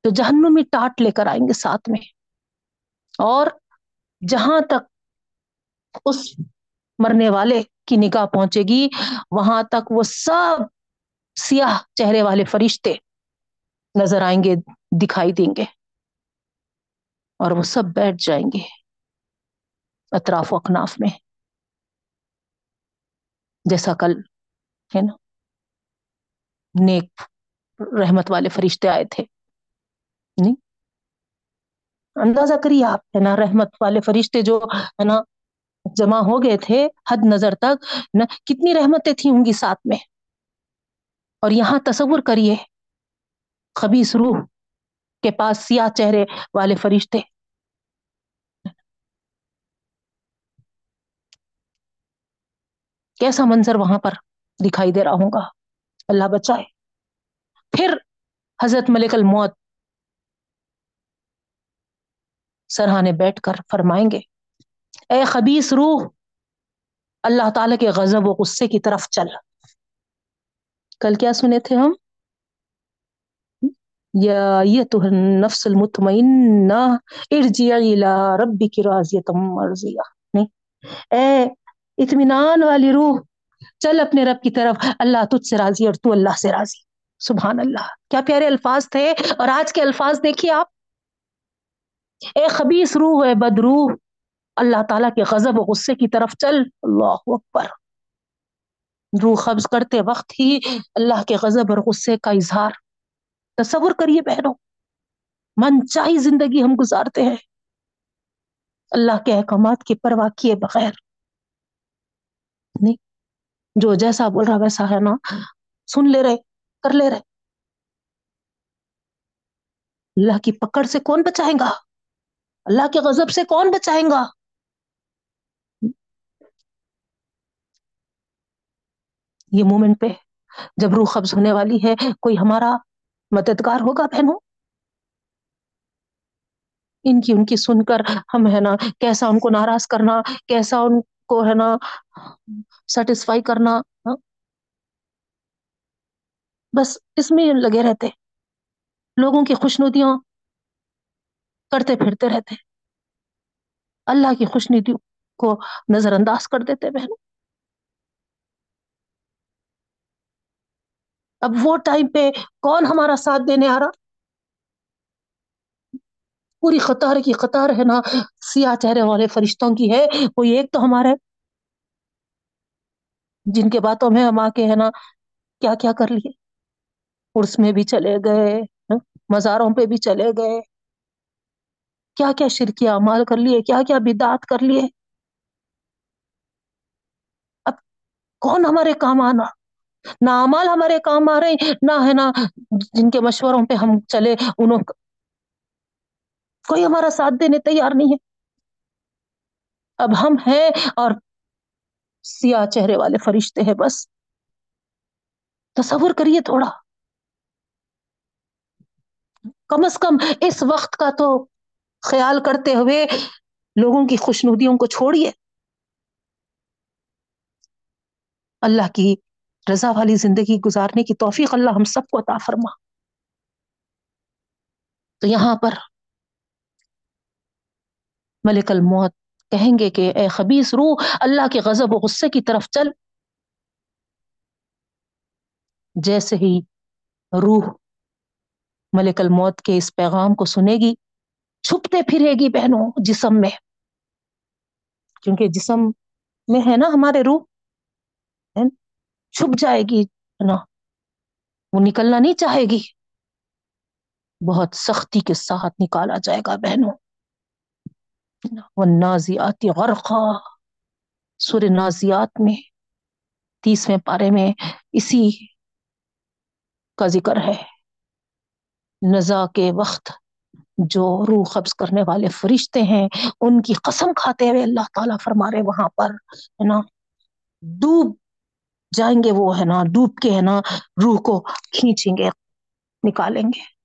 تو جہنمی ٹاٹ لے کر آئیں گے ساتھ میں۔ اور جہاں تک اس مرنے والے کی نگاہ پہنچے گی، وہاں تک وہ سب سیاہ چہرے والے فرشتے نظر آئیں گے، دکھائی دیں گے۔ اور وہ سب بیٹھ جائیں گے اطراف و اکناف میں۔ جیسا کل، ہے نا، نیک رحمت والے فرشتے آئے تھے۔ نہیں؟ اندازہ کریے آپ، ہے نا، رحمت والے فرشتے جو، ہے نا، جمع ہو گئے تھے حد نظر تک نہ کتنی رحمتیں تھیں ہوں گی ساتھ میں؟ اور یہاں تصور کریے، خبیص روح کے پاس سیاہ چہرے والے فرشتے۔ کیسا منظر وہاں پر دکھائی دے رہا ہوں گا؟ اللہ بچائے۔ پھر حضرت ملک الموت سرحانے بیٹھ کر فرمائیں گے، اے خبیص روح، اللہ تعالی کے غضب و غصے کی طرف چل۔ کل کیا سنے تھے ہم؟ یا یہ تو نفس المطمئنہ، ارجعی الى ربک راضیۃ مرضیہ۔ نہیں، اے اطمینان والی روح، چل اپنے رب کی طرف، اللہ تجھ سے راضی اور تو اللہ سے راضی۔ سبحان اللہ، کیا پیارے الفاظ تھے اور آج کے الفاظ دیکھیے آپ۔ اے خبیص روح، اے بد روح، اللہ تعالیٰ کے غضب و غصے کی طرف چل۔ اللہ اکبر۔ روح قبض کرتے وقت ہی اللہ کے غضب اور غصے کا اظہار۔ تصور کریے بہنوں من چاہی زندگی ہم گزارتے ہیں۔ اللہ کے احکامات کی پرواہ کیے بغیر۔ نہیں، جو جیسا بول رہا ویسا ہے نا۔ سن لے رہے، کر لے رہے۔ اللہ کی پکڑ سے کون بچائیں گا؟ اللہ کے غضب سے کون بچائیں گا؟ یہ مومنٹ پہ جب روح قبض ہونے والی ہے، کوئی ہمارا مددگار ہوگا بہنوں؟ ان کی ان کی سن کر ہم ہے نا، کیسا ان کو ناراض کرنا، کیسا ان کو ہے نا سیٹسفائی کرنا ہاں؟ بس اس میں لگے رہتے۔ لوگوں کی خوشنودیاں کرتے پھرتے رہتے اللہ کی خوش ندیوں کو نظر انداز کر دیتے بہنوں۔ اب وہ ٹائم پہ کون ہمارا ساتھ دینے آ رہا؟ پوری قطار کی قطار ہے نا، سیاہ چہرے والے فرشتوں کی ہے، کوئی ایک تو ہمارے۔ جن کے باتوں میں ہم آ کے ہے نا، کیا کیا کر لیے؟ عرس میں بھی چلے گئے مزاروں پہ بھی چلے گئے۔ کیا کیا شرکیہ مال کر لیے، کیا کیا بدعت کر لیے؟ اب کون ہمارے کام آنا؟ نہ امال ہمارے کام آ رہے، نہ ہے نا جن کے مشوروں پہ ہم چلے، انہوں کوئی ہمارا ساتھ دینے تیار نہیں ہے۔ اب ہم ہیں اور سیاہ چہرے والے فرشتے ہیں بس۔ تصور کریے تھوڑا۔ کم از کم اس وقت کا تو خیال کرتے ہوئے لوگوں کی خوشنودیوں کو چھوڑیے۔ اللہ کی رضا والی زندگی گزارنے کی توفیق اللہ ہم سب کو عطا فرما۔ تو یہاں پر ملک الموت کہیں گے کہ اے خبیص روح، اللہ کے غضب و غصے کی طرف چل۔ جیسے ہی روح ملک الموت کے اس پیغام کو سنے گی چھپتے پھرے گی بہنوں جسم میں۔ کیونکہ جسم میں ہے نا ہمارے روح۔ چھپ جائے گی نا۔ وہ نکلنا نہیں چاہے گی۔ بہت سختی کے ساتھ نکالا جائے گا بہنوں۔ وہ نازیاتی غرقہ سور نازیات میں تیسویں پارے میں اسی کا ذکر ہے۔ نزا کے وقت جو روح قبض کرنے والے فرشتے ہیں، ان کی قسم کھاتے ہوئے اللہ تعالیٰ فرما رہے وہاں پر، ہے نا، ڈوب جائیں گے وہ، ہے نا، ڈوب کے، ہے نا، روح کو کھینچیں گے، نکالیں گے۔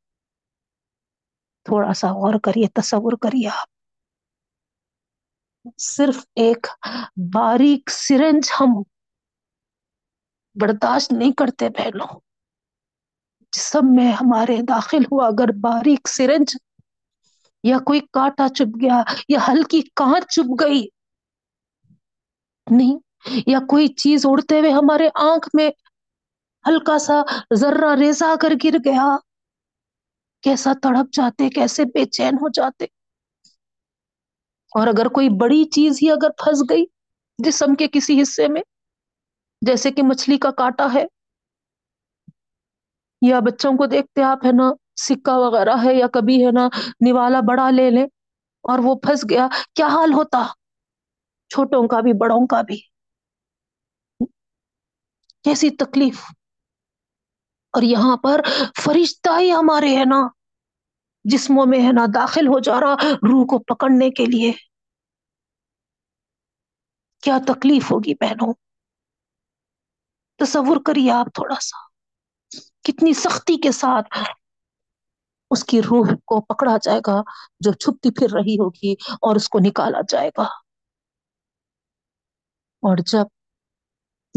تھوڑا سا غور کریے، تصور کریے آپ۔ صرف ایک باریک سرنج ہم برداشت نہیں کرتے پہلو جسم میں ہمارے داخل ہوا اگر باریک سرنج یا کوئی کاٹا چپ گیا، یا ہلکی کانچ چپ گئی۔ نہیں، یا کوئی چیز اڑتے ہوئے ہمارے آنکھ میں ہلکا سا ذرہ ریزا کر گر گیا۔ کیسا تڑپ جاتے، کیسے بے چین ہو جاتے۔ اور اگر کوئی بڑی چیز ہی اگر پھنس گئی جسم کے کسی حصے میں، جیسے کہ مچھلی کا کاٹا ہے۔ یا بچوں کو دیکھتے آپ ہے نا سکہ وغیرہ ہے یا کبھی ہے نا نوالا بڑا لے لیں اور وہ پھنس گیا، کیا حال ہوتا؟ چھوٹوں کا بھی، بڑوں کا بھی۔ کیسی تکلیف۔ اور یہاں پر فرشتہ ہی ہمارے ہے نا، جسموں میں ہے نا داخل ہو جا رہا روح کو پکڑنے کے لیے۔ کیا تکلیف ہوگی بہنوں؟ تصور کریے آپ تھوڑا سا۔ کتنی سختی کے ساتھ اس کی روح کو پکڑا جائے گا، جو چھپتی پھر رہی ہوگی اور اس کو نکالا جائے گا۔ اور جب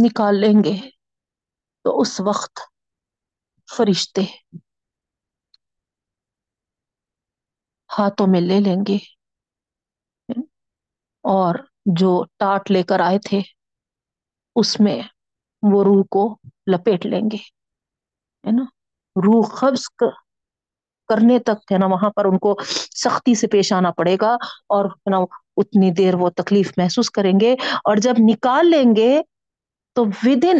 نکال لیں گے تو اس وقت فرشتے ہاتھوں میں لے لیں گے۔ اور جو ٹاٹ لے کر آئے تھے، اس میں وہ روح کو لپیٹ لیں گے، ہے نا؟ روح قبض کرنے تک، ہے نا، وہاں پر ان کو سختی سے پیش آنا پڑے گا اور، ہے نا، اتنی دیر وہ تکلیف محسوس کریں گے اور جب نکال لیں گے تو ود ان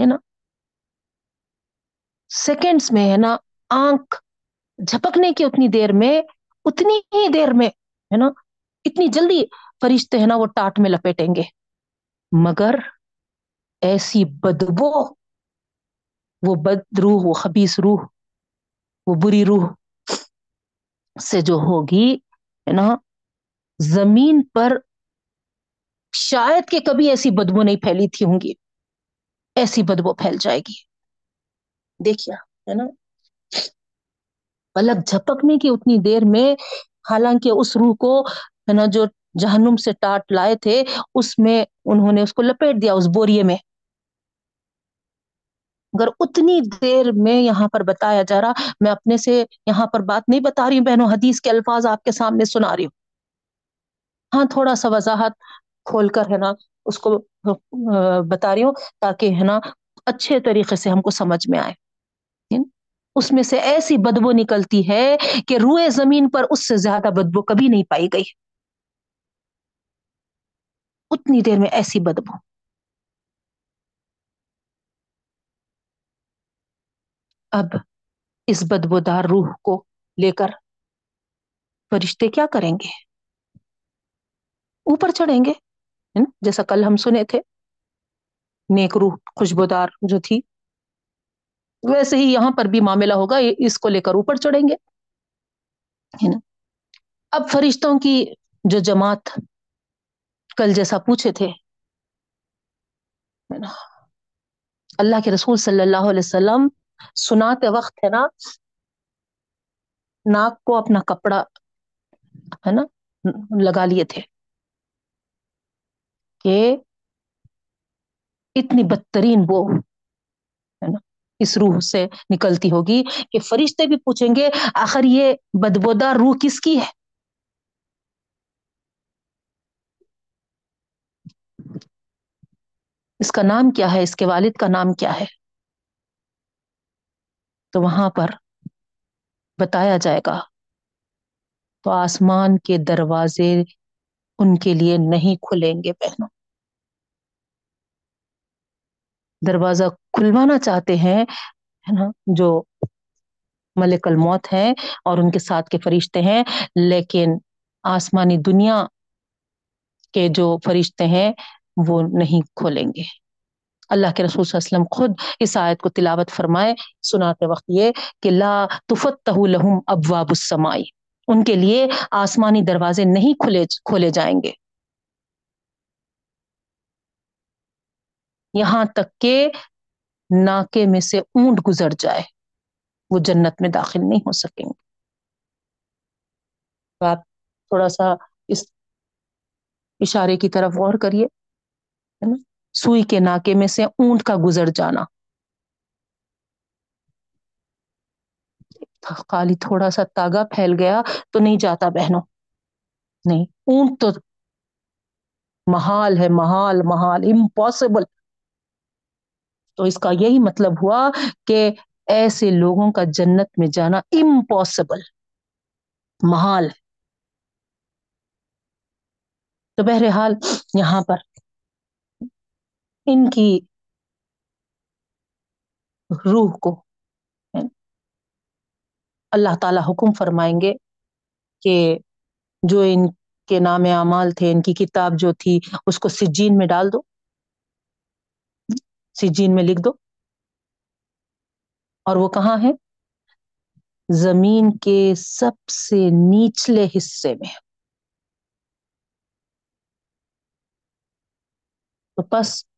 ہے نا سیکنڈس میں، ہے نا، آنکھ جھپکنے کی اتنی دیر میں، اتنی ہی دیر میں، ہے نا، اتنی جلدی فرشتے ہیں نا، وہ ٹاٹ میں لپیٹیں گے۔ مگر ایسی بدبو، وہ بد روح، وہ خبیس روح وہ بری روح سے جو ہوگی، ہے نا، زمین پر شاید کہ کبھی ایسی بدبو نہیں پھیلی تھی ہوں گی، ایسی بدبو پھیل جائے گی۔ دیکھیا ہے نا پلک جھپکنے کی اتنی دیر میں، حالانکہ اس روح کو، ہے نا، جو جہنم سے ٹاٹ لائے تھے، اس میں انہوں نے اس کو لپیٹ دیا، اس بوریے میں۔ اگر اتنی دیر میں یہاں پر بتایا جا رہا، میں اپنے سے یہاں پر بات نہیں بتا رہی ہوں، بہنوں، حدیث کے الفاظ آپ کے سامنے سنا رہی ہوں۔ ہاں تھوڑا سا وضاحت کھول کر ہے نا، اس کو بتا رہی ہوں تاکہ ہے نا، اچھے طریقے سے ہم کو سمجھ میں آئے۔ اس میں سے ایسی بدبو نکلتی ہے کہ روئے زمین پر اس سے زیادہ بدبو کبھی نہیں پائی گئی۔ اتنی دیر میں ایسی بدبو۔ اب اس بدبودار روح کو لے کر فرشتے کیا کریں گے؟ اوپر چڑھیں گے۔ جیسا کل ہم سنے تھے۔ نیک روح، خوشبودار جو تھی، ویسے ہی یہاں پر بھی معاملہ ہوگا۔ اس کو لے کر اوپر چڑھیں گے۔ ہے نا؟ اب فرشتوں کی جو جماعت کل جیسا پوچھے تھے اللہ کے رسول صلی اللہ علیہ وسلم سناتے وقت ہے نا، ناک کو اپنا کپڑا ہے نا، لگا لیے تھے کہ اتنی بدترین وہ ہے نا، اس روح سے نکلتی ہوگی کہ فرشتے بھی پوچھیں گے، آخر یہ بدبودار روح کس کی ہے؟ اس کا نام کیا ہے؟ اس کے والد کا نام کیا ہے؟ تو وہاں پر بتایا جائے گا۔ تو آسمان کے دروازے ان کے لیے نہیں کھلیں گے پہنوں دروازہ کھلوانا چاہتے ہیں، ہے نا، جو ملک الموت ہے اور ان کے ساتھ کے فرشتے ہیں، لیکن آسمانی دنیا کے جو فرشتے ہیں وہ نہیں کھولیں گے۔ اللہ کے رسول صلی اللہ علیہ وسلم خود اس آیت کو تلاوت فرمائے۔ سناتے وقت یہ کہ لا تفتح لہم ابواب السمائی ان کے لیے آسمانی دروازے نہیں کھلے کھولے جائیں گے۔ یہاں تک کہ ناکے میں سے اونٹ گزر جائے، وہ جنت میں داخل نہیں ہو سکیں گے۔ تو آپ تھوڑا سا اس اشارے کی طرف غور کریے، ہے نا؟ سوئی کے ناکے میں سے اونٹ کا گزر جانا۔ خالی تھوڑا سا تاگا پھیل گیا تو نہیں جاتا بہنوں۔ نہیں، اونٹ تو محال ہے، محال محال امپاسبل تو اس کا یہی مطلب ہوا کہ ایسے لوگوں کا جنت میں جانا امپاسبل محال۔ تو بہرحال یہاں پر ان کی روح کو اللہ تعالی حکم فرمائیں گے کہ جو ان کے نام اعمال تھے، ان کی کتاب جو تھی، اس کو سجین میں ڈال دو۔ سجین میں لکھ دو۔ اور وہ کہاں ہے زمین کے سب سے نیچلے حصے میں۔ تو بس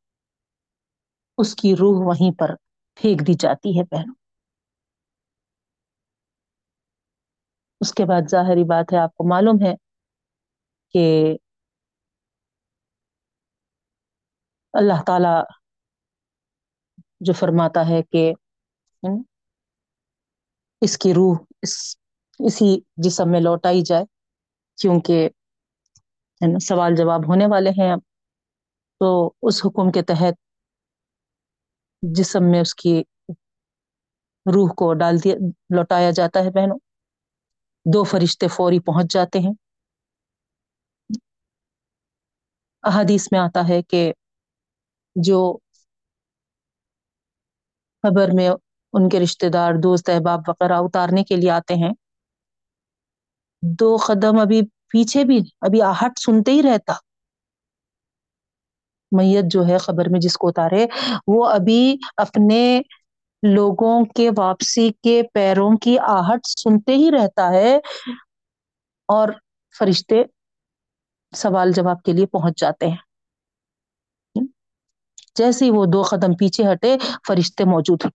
اس کی روح وہیں پر پھینک دی جاتی ہے بہنوں۔ اس کے بعد ظاہری بات ہے، آپ کو معلوم ہے کہ اللہ تعالی جو فرماتا ہے کہ اس کی روح اس، اسی جسم میں لوٹائی جائے، کیونکہ سوال جواب ہونے والے ہیں۔ اب تو اس حکم کے تحت جسم میں اس کی روح کو ڈال دیا، لوٹایا جاتا ہے بہنوں۔ دو فرشتے فوری پہنچ جاتے ہیں۔ احادیث میں آتا ہے کہ جو خبر میں ان کے رشتے دار، دوست، احباب وغیرہ اتارنے کے لیے آتے ہیں۔ دو قدم ابھی پیچھے بھی، ابھی آہٹ سنتے ہی رہتا۔ میت جو ہے خبر میں جس کو اتارے، وہ ابھی اپنے لوگوں کے واپسی کے پیروں کی آہٹ سنتے ہی رہتا ہے اور فرشتے سوال جواب کے لیے پہنچ جاتے ہیں۔ جیسے ہی وہ دو قدم پیچھے ہٹے، فرشتے موجود۔ ہیں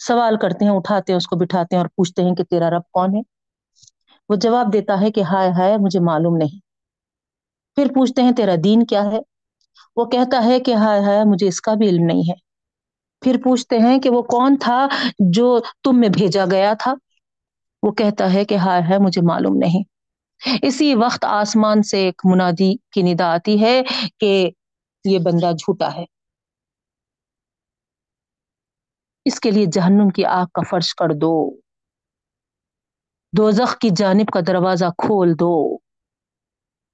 سوال کرتے ہیں، اٹھاتے ہیں، اس کو بٹھاتے ہیں اور پوچھتے ہیں کہ تیرا رب کون ہے؟ وہ جواب دیتا ہے کہ ہائے ہائے مجھے معلوم نہیں۔ پھر پوچھتے ہیں تیرا دین کیا ہے؟ وہ کہتا ہے کہ ہائے ہائے مجھے اس کا بھی علم نہیں ہے۔ پھر پوچھتے ہیں کہ وہ کون تھا جو تم میں بھیجا گیا تھا؟ وہ کہتا ہے کہ ہائے ہائے مجھے معلوم نہیں۔ اسی وقت آسمان سے ایک منادی کی ندا آتی ہے کہ یہ بندہ جھوٹا ہے۔ اس کے لیے جہنم کی آگ کا فرش کر دو۔ دوزخ کی جانب کا دروازہ کھول دو۔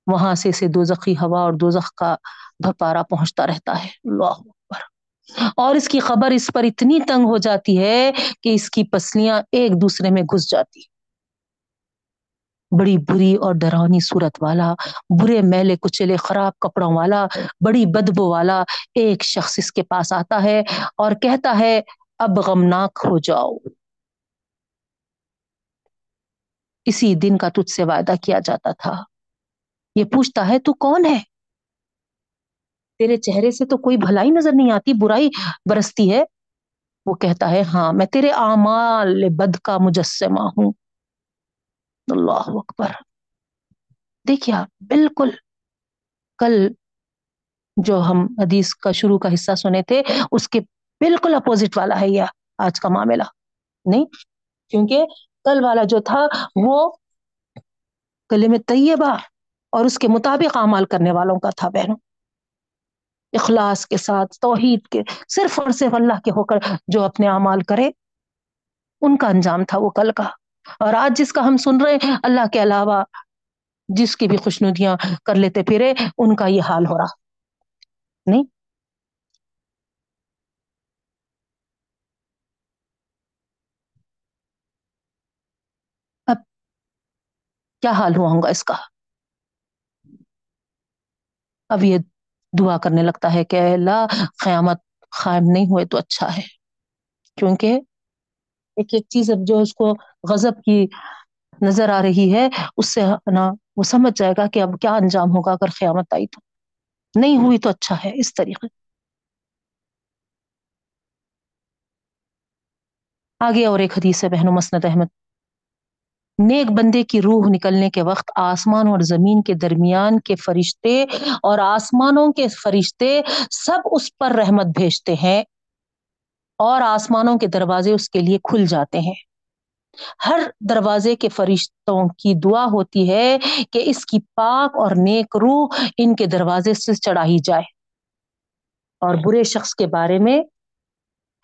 وہاں سے اسے دوزخی ہوا اور دوزخ کا بھپارا پہنچتا رہتا ہے۔ اللہ اکبر۔ اور اس کی خبر اس پر اتنی تنگ ہو جاتی ہے کہ اس کی پسلیاں ایک دوسرے میں گھس جاتی۔ بڑی بری اور ڈرونی صورت والا، برے میلے کچلے خراب کپڑوں والا، بڑی بدبو والا ایک شخص اس کے پاس آتا ہے اور کہتا ہے، اب غمناک ہو جاؤ۔ اسی دن کا تجھ سے وعدہ کیا جاتا تھا۔ یہ پوچھتا ہے، تو کون ہے؟ تیرے چہرے سے تو کوئی بھلائی نظر نہیں آتی، برائی برستی ہے۔ وہ کہتا ہے ہاں میں تیرے اعمال بد کا مجسمہ ہوں۔ اللہ اکبر۔ دیکھیے آپ، بالکل۔ کل جو ہم حدیث کا شروع کا حصہ سنے تھے، اس کے بالکل اپوزٹ والا ہے یہ آج کا معاملہ۔ نہیں، کیونکہ کل والا جو تھا وہ کلم طیبہ اور اس کے مطابق اعمال کرنے والوں کا تھا بہنوں۔ اخلاص کے ساتھ، توحید کے، صرف اور صرف اللہ کے ہو کر جو اپنے اعمال کرے، ان کا انجام تھا وہ کل کا۔ اور آج جس کا ہم سن رہے ہیں، اللہ کے علاوہ جس کی بھی خوشنودیاں کر لیتے پھرے، ان کا یہ حال ہو رہا۔ نہیں اب کیا حال ہوا ہوگا اس کا؟ اب یہ دعا کرنے لگتا ہے کہ اللہ، قیامت قائم نہیں ہوئے تو اچھا ہے۔ کیونکہ ایک ایک چیز اب جو اس کو غضب کی نظر آ رہی ہے، اس سے نا وہ سمجھ جائے گا کہ اب کیا انجام ہوگا اگر قیامت آئی تو۔ نہیں ہوئی تو اچھا ہے، اس طریقے۔ آگے اور ایک حدیث ہے بہنوں مسند احمد۔ نیک بندے کی روح نکلنے کے وقت آسمان اور زمین کے درمیان کے فرشتے اور آسمانوں کے فرشتے سب اس پر رحمت بھیجتے ہیں اور آسمانوں کے دروازے اس کے لیے کھل جاتے ہیں۔ ہر دروازے کے فرشتوں کی دعا ہوتی ہے کہ اس کی پاک اور نیک روح ان کے دروازے سے چڑھائی جائے۔ اور برے شخص کے بارے میں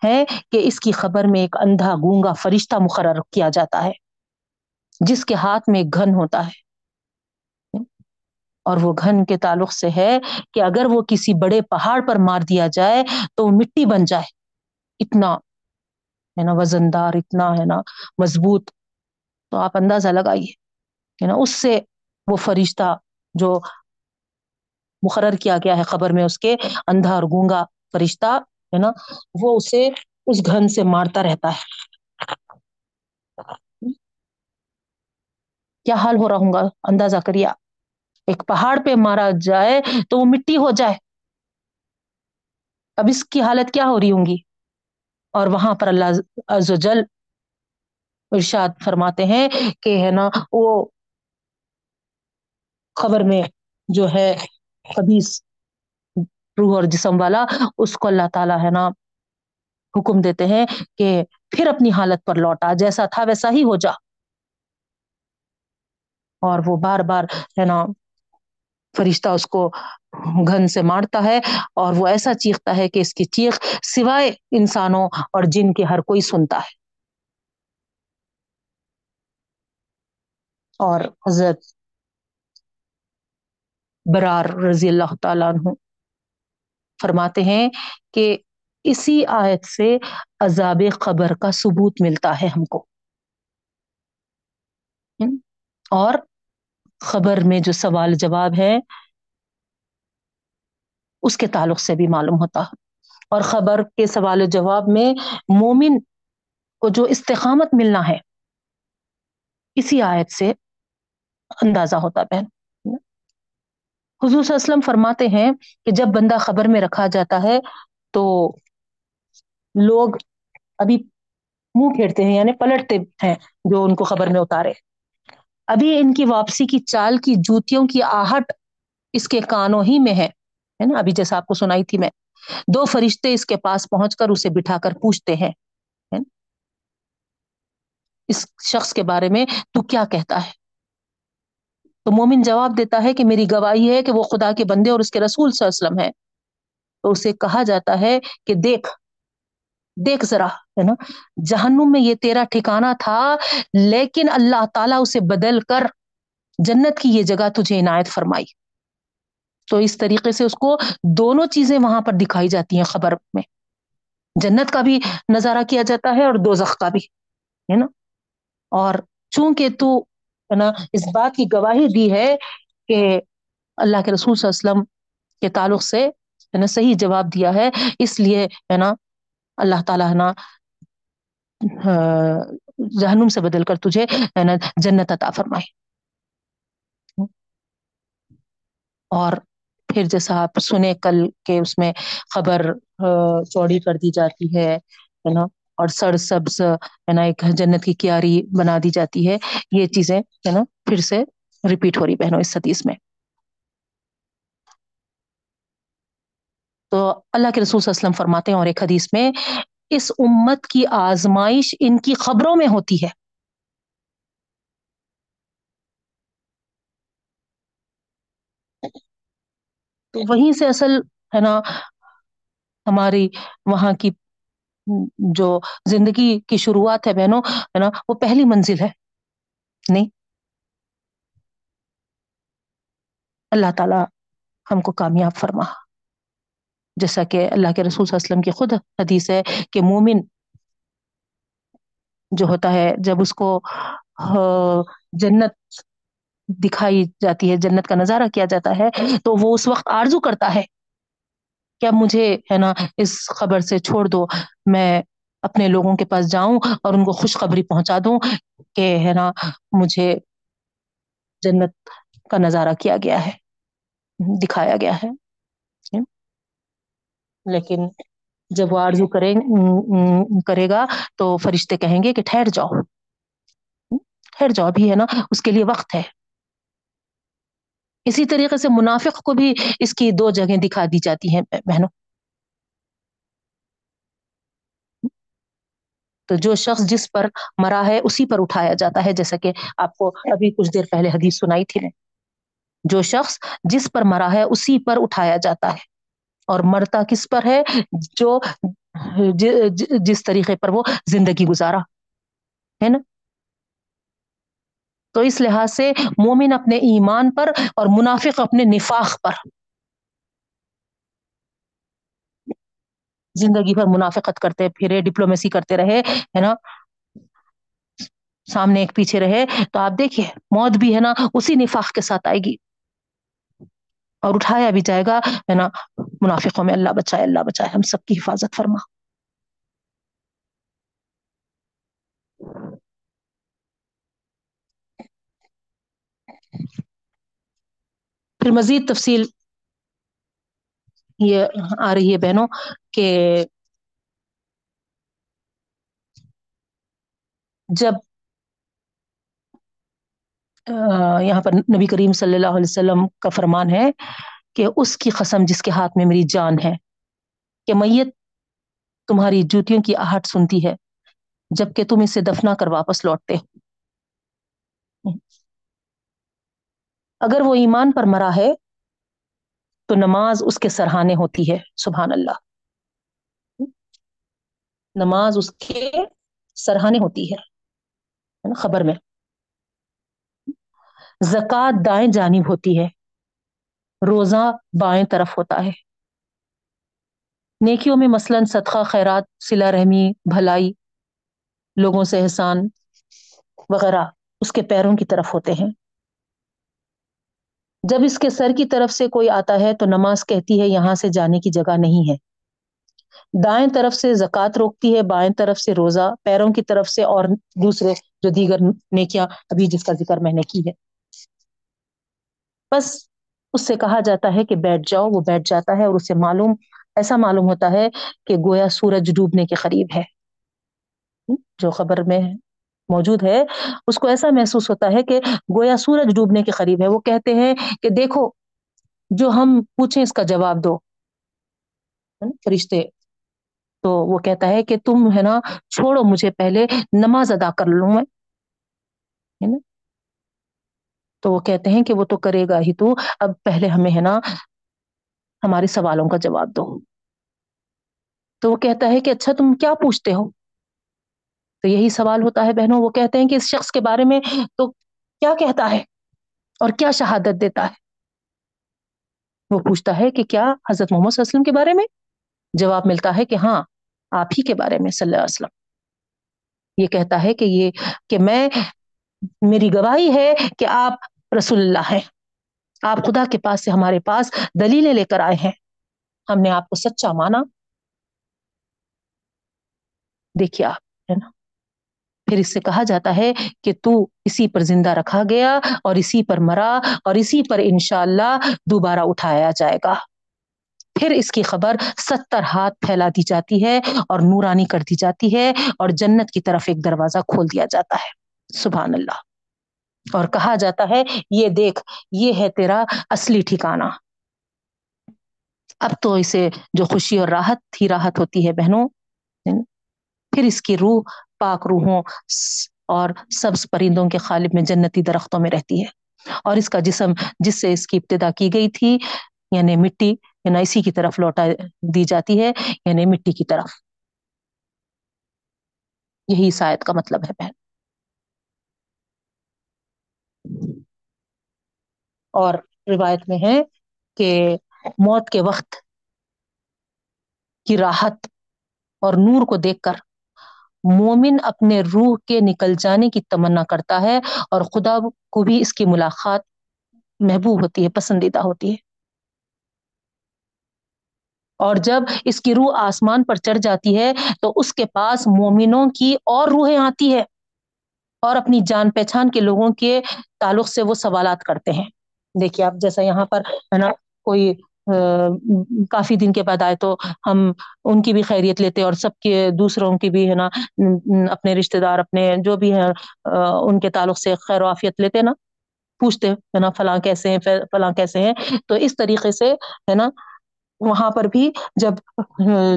ہے کہ اس کی خبر میں ایک اندھا گونگا فرشتہ مقرر کیا جاتا ہے۔ جس کے ہاتھ میں ایک گھن ہوتا ہے۔ اور وہ گھن کے تعلق سے ہے کہ اگر وہ کسی بڑے پہاڑ پر مار دیا جائے تو وہ مٹی بن جائے۔ اتنا ہے نا وزن دار اتنا ہے نا مضبوط۔ تو آپ اندازہ لگائیے، ہے نا، اس سے وہ فرشتہ جو مقرر کیا گیا ہے خبر میں اس کے اندھا اور گونگا فرشتہ، ہے نا، وہ اسے اس گھن سے مارتا رہتا ہے۔ کیا حال ہو رہا ہوں گا؟ اندازہ کریا ایک پہاڑ پہ مارا جائے تو وہ مٹی ہو جائے۔ اب اس کی حالت کیا ہو رہی ہوں گی؟ اور وہاں پر اللہ عز و جل ارشاد فرماتے ہیں کہ ہے نا، وہ خبر میں جو ہے خبیص روح اور جسم والا، اس کو اللہ تعالی ہے نا حکم دیتے ہیں کہ پھر اپنی حالت پر لوٹا، جیسا تھا ویسا ہی ہو جا۔ اور وہ بار بار ہے نا فرشتہ اس کو گھن سے مارتا ہے اور وہ ایسا چیختا ہے کہ اس کی چیخ سوائے انسانوں اور جن کے ہر کوئی سنتا ہے۔ اور حضرت برار رضی اللہ تعالیٰ عنہ فرماتے ہیں کہ اسی آیت سے عذاب قبر کا ثبوت ملتا ہے ہم کو۔ اور خبر میں جو سوال جواب ہے، اس کے تعلق سے بھی معلوم ہوتا۔ ہے اور خبر کے سوال و جواب میں مومن کو جو استقامت ملنا ہے، اسی آیت سے اندازہ ہوتا بہن حضور صلی اللہ علیہ وسلم فرماتے ہیں کہ جب بندہ خبر میں رکھا جاتا ہے تو لوگ ابھی منہ پھیرتے ہیں یعنی پلٹتے ہیں جو ان کو خبر میں اتارے۔ ابھی ان کی واپسی کی چال کی جوتیوں کی آہٹ اس کے کانوں ہی میں ہے نا؟ ابھی جیسا آپ کو سنائی تھی میں۔ دو فرشتے اس کے پاس پہنچ کر اسے بٹھا کر پوچھتے ہیں اس شخص کے بارے میں تو کیا کہتا ہے؟ تو مومن جواب دیتا ہے کہ میری گواہی ہے کہ وہ خدا کے بندے اور اس کے رسول صلی اللہ علیہ وسلم ہے تو اسے کہا جاتا ہے کہ دیکھ دیکھ ذرا، ہے نا؟ جہنم میں یہ تیرا ٹھکانا تھا، لیکن اللہ تعالیٰ اسے بدل کر جنت کی یہ جگہ تجھے عنایت فرمائی۔ تو اس طریقے سے اس کو دونوں چیزیں وہاں پر دکھائی جاتی ہیں خبر میں۔ جنت کا بھی نظارہ کیا جاتا ہے اور دو کا بھی، ہے نا؟ اور چونکہ تو، ہے نا، اس بات کی گواہی دی ہے کہ اللہ کے رسول صلی اللہ علیہ وسلم کے تعلق سے، ہے نا، صحیح جواب دیا ہے، اس لیے، ہے نا اللہ تعالیٰ نا جہنم سے بدل کر تجھے، ہے نا، جنت عطا فرمائے۔ اور پھر جیسا آپ سنے کل کے اس میں خبر چوڑی کر دی جاتی ہے نا، اور سر سبز، ہے نا، ایک جنت کی کیاری بنا دی جاتی ہے۔ یہ چیزیں، ہے نا، پھر سے ریپیٹ ہو رہی بہنوں، اس حدیث میں۔ اللہ کے رسول صلی اللہ علیہ وسلم فرماتے ہیں اور ایک حدیث میں اس امت کی آزمائش ان کی خبروں میں ہوتی ہے۔ تو وہیں سے اصل ہے نا ہماری وہاں کی جو زندگی کی شروعات ہے بہنوں، ہے نا، وہ پہلی منزل ہے۔ نہیں۔ اللہ تعالی ہم کو کامیاب فرما۔ جیسا کہ اللہ کے رسول صلی اللہ علیہ وسلم کی خود حدیث ہے کہ مومن جو ہوتا ہے، جب اس کو جنت دکھائی جاتی ہے، جنت کا نظارہ کیا جاتا ہے، تو وہ اس وقت آرزو کرتا ہے کیا مجھے، ہے نا، اس خبر سے چھوڑ دو، میں اپنے لوگوں کے پاس جاؤں اور ان کو خوشخبری پہنچا دوں کہ، ہے نا، مجھے جنت کا نظارہ کیا گیا ہے، دکھایا گیا ہے۔ لیکن جب وہ آرزو کرے کرے گا تو فرشتے کہیں گے کہ ٹھہر جاؤ۔ ٹھہر جاؤ بھی ہے نا، اس کے لیے وقت ہے۔ اسی طریقے سے منافق کو بھی اس کی دو جگہیں دکھا دی جاتی ہیں، بہنوں۔ تو جو شخص جس پر مرا ہے، اسی پر اٹھایا جاتا ہے، جیسا کہ آپ کو ابھی کچھ دیر پہلے حدیث سنائی تھی میں۔ جو شخص جس پر مرا ہے، اسی پر اٹھایا جاتا ہے۔ اور مرتا کس پر ہے؟ جو جس طریقے پر وہ زندگی گزارا، ہے نا؟ تو اس لحاظ سے مومن اپنے ایمان پر اور منافق اپنے نفاق پر، زندگی بھر منافقت کرتے پھرے، ڈپلومیسی کرتے رہے، ہے نا؟ سامنے ایک پیچھے رہے، تو آپ دیکھیے، موت بھی ہے نا، اسی نفاق کے ساتھ آئے گی۔ اور اٹھایا بھی جائے گا، ہے نا؟ منافقوں میں اللہ بچائے اللہ بچائے، ہم سب کی حفاظت فرما۔ پھر مزید تفصیل یہ آ رہی ہے بہنوں کہ جب یہاں پر نبی کریم صلی اللہ علیہ وسلم کا فرمان ہے کہ اس کی قسم جس کے ہاتھ میں میری جان ہے، کہ میت تمہاری جوتیوں کی آہٹ سنتی ہے، جبکہ تم اسے دفنا کر واپس لوٹتے اگر وہ ایمان پر مرا ہے تو نماز اس کے سرہانے ہوتی ہے، سبحان اللہ۔ نماز اس کے سرہانے ہوتی ہے خبر میں۔ زکوٰۃ دائیں جانب ہوتی ہے، روزہ بائیں طرف ہوتا ہے۔ نیکیوں میں مثلا صدقہ، خیرات سلا رحمی، بھلائی، لوگوں سے احسان وغیرہ اس کے پیروں کی طرف ہوتے ہیں۔ جب اس کے سر کی طرف سے کوئی آتا ہے تو نماز کہتی ہے، یہاں سے جانے کی جگہ نہیں ہے۔ دائیں طرف سے زکوٰۃ روکتی ہے، بائیں طرف سے روزہ، پیروں کی طرف سے اور دوسرے جو دیگر نیکیاں ابھی جس کا ذکر میں نے کی ہے۔ بس اس سے کہا جاتا ہے کہ بیٹھ جاؤ، وہ بیٹھ جاتا ہے اور اسے معلوم، ایسا معلوم ہوتا ہے کہ گویا سورج ڈوبنے کے قریب ہے۔ جو خبر میں موجود ہے، اس کو ایسا محسوس ہوتا ہے کہ گویا سورج ڈوبنے کے قریب ہے۔ وہ کہتے ہیں کہ دیکھو، جو ہم پوچھیں اس کا جواب دو۔ فرشتے۔ تو وہ کہتا ہے کہ تم ہے نا، چھوڑو مجھے پہلے نماز ادا کر لوں میں۔ تو وہ کہتے ہیں کہ وہ تو کرے گا ہی تو۔ اب پہلے ہمیں ہے نا ہمارے سوالوں کا جواب دو۔ تو وہ کہتا ہے کہ اچھا تم کیا پوچھتے ہو؟ تو یہی سوال ہوتا ہے بہنوں، وہ کہتے ہیں کہ اس شخص کے بارے میں تو کیا کہتا ہے اور کیا شہادت دیتا ہے؟ وہ پوچھتا ہے کہ کیا حضرت محمد صلی اللہ علیہ وسلم کے بارے میں؟ جواب ملتا ہے کہ ہاں آپ ہی کے بارے میں صلی اللہ علیہ وسلم۔ یہ کہتا ہے کہ یہ کہ میں، میری گواہی ہے کہ آپ رسول اللہ ہیں۔ آپ خدا کے پاس سے ہمارے پاس دلیلیں لے کر آئے ہیں۔ ہم نے آپ کو سچا مانا۔ دیکھیے آپ، ہے نا؟ پھر اس سے کہا جاتا ہے کہ تو اسی پر زندہ رکھا گیا اور اسی پر مرا اور اسی پر انشاءاللہ دوبارہ اٹھایا جائے گا۔ پھر اس کی خبر ستر ہاتھ پھیلا دی جاتی ہے اور نورانی کر دی جاتی ہے اور جنت کی طرف ایک دروازہ کھول دیا جاتا ہے۔ سبحان اللہ۔ اور کہا جاتا ہے، یہ دیکھ، یہ ہے تیرا اصلی ٹھکانا اب تو اسے جو خوشی اور راحت، تھی راحت ہوتی ہے بہنوں۔ پھر اس کی روح، پاک روحوں اور سبز پرندوں کے خالب میں جنتی درختوں میں رہتی ہے۔ اور اس کا جسم، جس سے اس کی ابتدا کی گئی تھی یعنی مٹی یعنی اسی کی طرف لوٹا دی جاتی ہے یعنی مٹی کی طرف۔ یہی شاید کا مطلب ہے بہن۔ اور روایت میں ہے کہ موت کے وقت کی راحت اور نور کو دیکھ کر مومن اپنے روح کے نکل جانے کی تمنا کرتا ہے اور خدا کو بھی اس کی ملاقات محبوب ہوتی ہے، پسندیدہ ہوتی ہے۔ اور جب اس کی روح آسمان پر چڑھ جاتی ہے تو اس کے پاس مومنوں کی اور روحیں آتی ہے اور اپنی جان پہچان کے لوگوں کے تعلق سے وہ سوالات کرتے ہیں۔ دیکھیے آپ جیسا یہاں پر ہے نا، کوئی کافی دن کے بعد آئے تو ہم ان کی بھی خیریت لیتے اور سب کے دوسروں کی بھی ہے نا، اپنے رشتے دار، اپنے جو بھی ہے ان کے تعلق سے خیر وافیت لیتے نا، پوچھتے ہے نا، فلاں کیسے ہیں، فلاں کیسے ہیں؟ تو اس طریقے سے ہے نا، وہاں پر بھی جب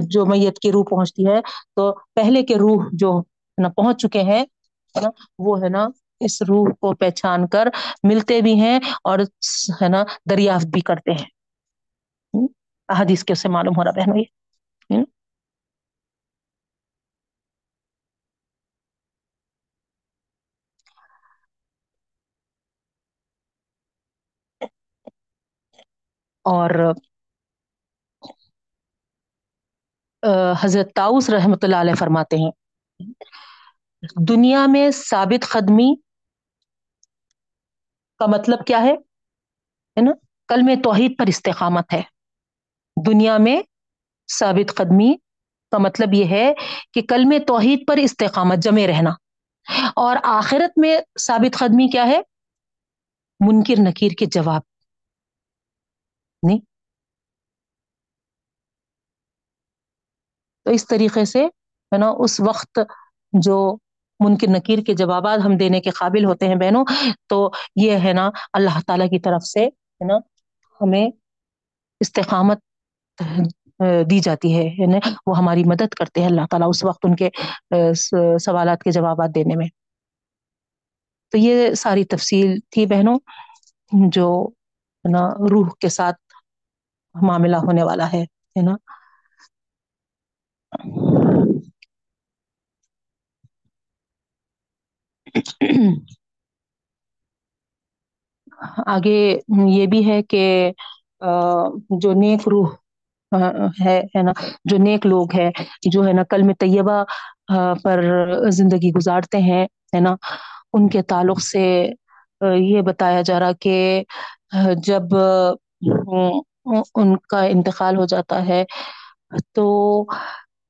جو میت کی روح پہنچتی ہے، تو پہلے کے روح جو نا، پہنچ چکے ہیں نا، وہ ہے نا اس روح کو پہچان کر ملتے بھی ہیں اور ہے نا، دریافت بھی کرتے ہیں۔ حدیث کے سے معلوم ہو رہا بہنوں یہ اور حضرت تاؤس رحمۃ اللہ علیہ فرماتے ہیں، دنیا میں ثابت قدمی کا مطلب کیا ہے؟ نا؟ کل میں توحید پر استقامت ہے۔ دنیا میں ثابت قدمی کا مطلب یہ ہے کہ کل میں توحید پر استقامت، جمے رہنا۔ اور آخرت میں ثابت قدمی کیا ہے؟ منکر نکیر کے جواب۔ نہیں؟ تو اس طریقے سے، ہے نا، اس وقت جو منکر نکیر کے جوابات ہم دینے کے قابل ہوتے ہیں بہنوں۔ تو یہ ہے نا اللہ تعالی کی طرف سے، ہے نا، ہمیں استقامت دی جاتی ہے یعنی وہ ہماری مدد کرتے ہیں اللہ تعالیٰ اس وقت ان کے سوالات کے جوابات دینے میں۔ تو یہ ساری تفصیل تھی بہنوں، جو، ہے نا، روح کے ساتھ معاملہ ہونے والا ہے نا۔ آگے یہ بھی ہے کہ جو نیک روح ہے ہے نا، جو نیک لوگ ہے جو ہے نا کل میں طیبہ پر زندگی گزارتے ہیں، ہے نا، ان کے تعلق سے یہ بتایا جا رہا کہ جب ان کا انتقال ہو جاتا ہے، تو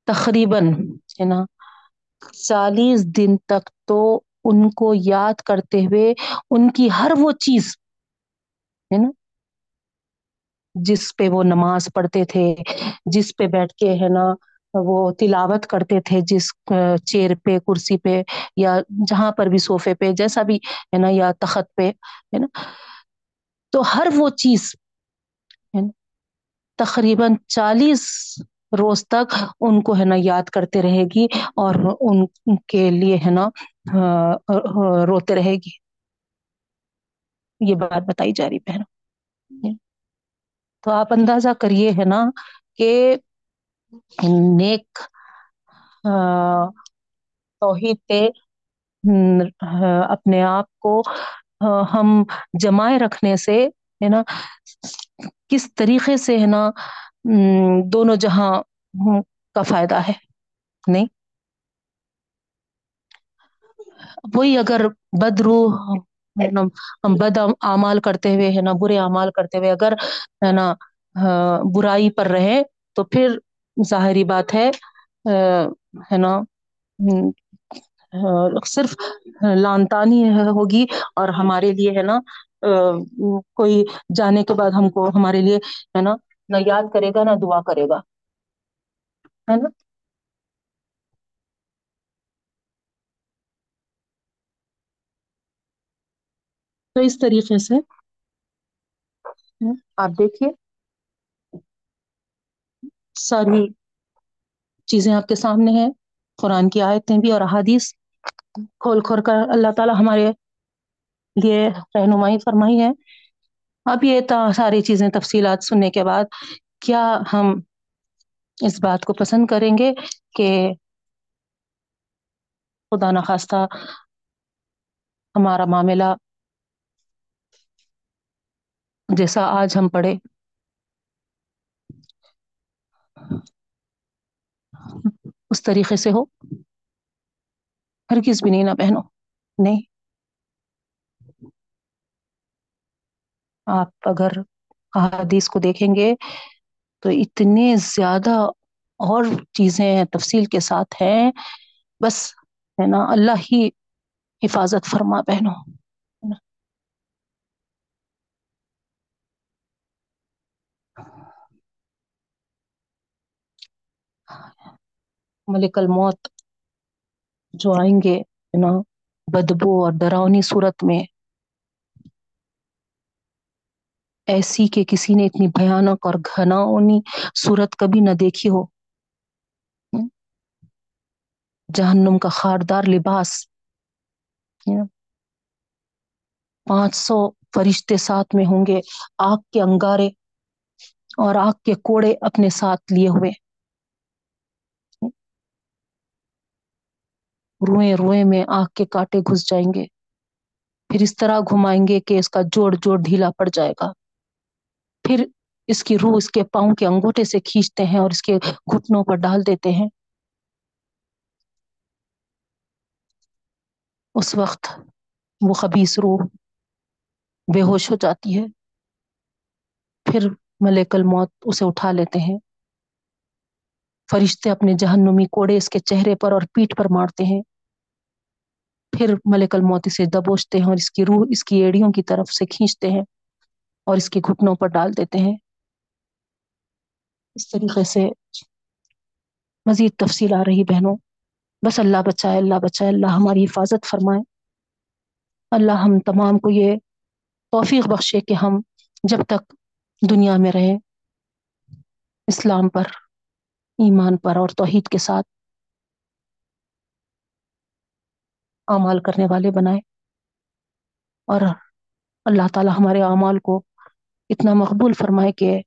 تقریباً، ہے نا، چالیس دن تک تو ان کو یاد کرتے ہوئے ان کی ہر وہ چیز، ہے نا؟ جس پہ وہ نماز پڑھتے تھے، جس پہ بیٹھ کے، ہے نا، وہ تلاوت کرتے تھے، جس چیئر پہ، کرسی پہ، یا جہاں پر بھی صوفے پہ، جیسا بھی، ہے نا، یا تخت پہ، ہے نا؟ تو ہر وہ چیز، ہے نا، تقریباً چالیس روز تک ان کو ہے نا یاد کرتے رہے گی اور ان کے لیے ہے نا روتے رہے گی۔ یہ بات بتائی جا رہی بہن۔ تو آپ اندازہ کریے ہے نا کہ نیک توحید پہ اپنے آپ کو ہم جمائے رکھنے سے ہے نا، کس طریقے سے ہے نا دونوں جہاں کا فائدہ ہے، نہیں؟ وہی اگر بدرو ہم بد اعمال کرتے ہوئے ہے نا برے اعمال کرتے ہوئے، اگر ہے نا برائی پر رہے، تو پھر ظاہری بات ہے ہے نا صرف لان تانی ہوگی اور ہمارے لیے ہے نا کوئی جانے کے بعد ہم کو ہمارے لیے ہے نا نہ یاد کرے گا نہ دعا کرے گا۔ ہے نا؟ تو اس طریقے سے آپ دیکھیے۔ ساری چیزیں آپ کے سامنے ہیں، قرآن کی آیتیں بھی اور احادیث۔ کھول کھول کر اللہ تعالی ہمارے لیے رہنمائی فرمائی ہے۔ اب یہ ساری چیزیں تفصیلات سننے کے بعد کیا ہم اس بات کو پسند کریں گے کہ خدا نخواستہ ہمارا معاملہ جیسا آج ہم پڑھے۔ اس طریقے سے ہو۔ ہر کس بھی نہیں نہ پہنو نہیں۔ آپ اگر احادیث کو دیکھیں گے تو اتنے زیادہ اور چیزیں تفصیل کے ساتھ ہیں۔ بس ہے نا، اللہ ہی حفاظت فرما پہنو ملک الموت جو آئیں گے نا، بدبو اور ڈراؤنی صورت میں ایسی کہ کسی نے اتنی بھیانک اور گھناؤنی صورت کبھی نہ دیکھی ہو۔ جہنم کا خاردار لباس۔ پانچ سو فرشتے ساتھ میں ہوں گے، آگ کے انگارے اور آگ کے کوڑے اپنے ساتھ لیے ہوئے۔ روئیں روئیں میں آگ کے کانٹے گھس جائیں گے۔ پھر اس طرح گھمائیں گے کہ اس کا جوڑ جوڑ ڈھیلا پڑ جائے گا۔ پھر اس کی روح اس کے پاؤں کے انگوٹے سے کھینچتے ہیں اور اس کے گھٹنوں پر ڈال دیتے ہیں۔ اس وقت وہ خبیص روح بے ہوش ہو جاتی ہے۔ پھر ملک الموت اسے اٹھا لیتے ہیں۔ فرشتے اپنے جہنمی کوڑے اس کے چہرے پر اور پیٹ پر مارتے ہیں۔ پھر ملک الموت اسے دبوچتے ہیں اور اس کی روح اس کی ایڑیوں کی طرف سے کھینچتے ہیں۔ اور اس کے گھٹنوں پر ڈال دیتے ہیں۔ اس طریقے سے مزید تفصیل آ رہی بہنوں۔ بس اللہ بچائے اللہ بچائے، اللہ ہماری حفاظت فرمائے۔ اللہ ہم تمام کو یہ توفیق بخشے کہ ہم جب تک دنیا میں رہیں، اسلام پر، ایمان پر اور توحید کے ساتھ اعمال کرنے والے بنائے۔ اور اللہ تعالی ہمارے اعمال کو اتنا مقبول فرمائے کہ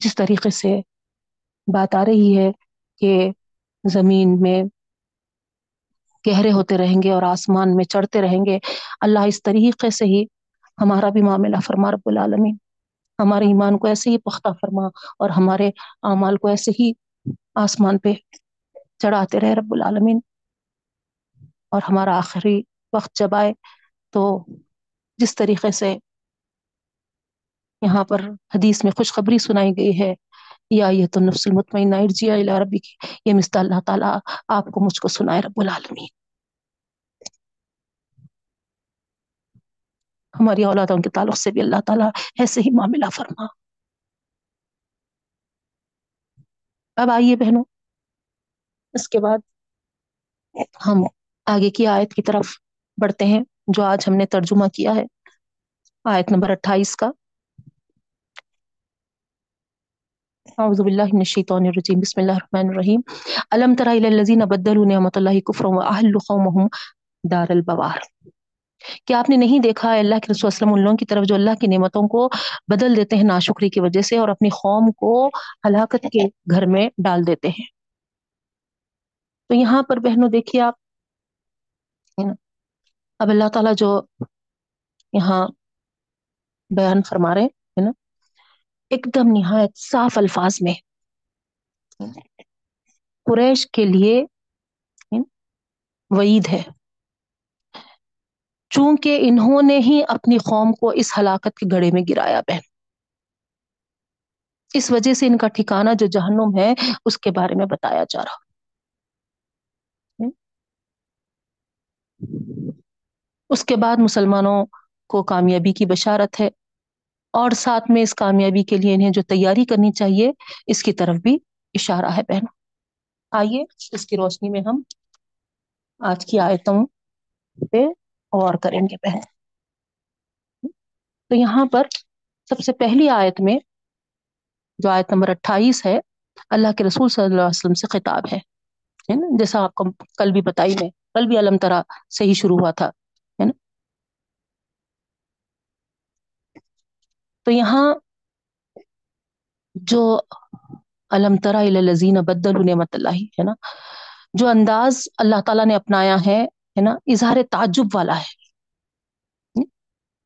جس طریقے سے بات آ رہی ہے کہ زمین میں گہرے ہوتے رہیں گے اور آسمان میں چڑھتے رہیں گے، اللہ اس طریقے سے ہی ہمارا بھی معاملہ فرما، رب العالمین۔ ہمارے ایمان کو ایسے ہی پختہ فرما اور ہمارے اعمال کو ایسے ہی آسمان پہ چڑھاتے رہے، رب العالمین۔ اور ہمارا آخری وقت جب آئے تو جس طریقے سے یہاں پر حدیث میں خوشخبری سنائی گئی ہے۔ یا یہ تو نفس المطمئنہ ارجیا الی ربی کی یہ مست اللہ تعالیٰ، آپ کو مجھ کو سنائے رب العالمین۔ ہماری اولادوں کے تعلق سے بھی اللہ تعالیٰ ایسے ہی معاملہ فرما۔ اب آئیے بہنوں، اس کے بعد ہم آگے کی آیت کی طرف بڑھتے ہیں، جو آج ہم نے ترجمہ کیا ہے۔ آیت نمبر اٹھائیس کا۔ اعوذ باللہ من الشیطان الرجیم، بسم اللہ الرحمن الرحیم. الم تر الی الذین بدلوا نعمت اللہ کفرا واحلوا قومهم دار البوار. کہ آپ نے نہیں دیکھا ہے اللہ کے رسول وسلم ان لوگوں کی طرف جو اللہ کی نعمتوں کو بدل دیتے ہیں ناشکری کی وجہ سے اور اپنی قوم کو ہلاکت کے گھر میں ڈال دیتے ہیں؟ تو یہاں پر بہنوں دیکھیے آپ اب اللہ تعالیٰ جو یہاں بیان فرما رہے ہے نا؟ ایک دم نہایت صاف الفاظ میں۔ قریش کے لیے وعید ہے۔ چونکہ انہوں نے ہی اپنی قوم کو اس ہلاکت کے گڑے میں گرایا بہن۔ اس وجہ سے ان کا ٹھکانہ جو جہنم ہے، اس کے بارے میں بتایا جا رہا۔ اس کے بعد مسلمانوں کو کامیابی کی بشارت ہے۔ اور ساتھ میں اس کامیابی کے لیے انہیں جو تیاری کرنی چاہیے، اس کی طرف بھی اشارہ ہے بہن۔ آئیے اس کی روشنی میں ہم آج کی آیتوں پہ غور کریں گے بہن۔ تو یہاں پر سب سے پہلی آیت میں جو آیت نمبر اٹھائیس ہے، اللہ کے رسول صلی اللہ علیہ وسلم سے خطاب ہے۔ نا؟ جیسا آپ کو کل بھی بتائی میں، کل بھی علم ترا سے ہی شروع ہوا تھا ہے نا تو یہاں جو علم ترا الزین بدل نعمت اللہ، ہے نا؟ جو انداز اللہ تعالیٰ نے اپنایا ہے ہے نا؟ اظہار تعجب والا ہے۔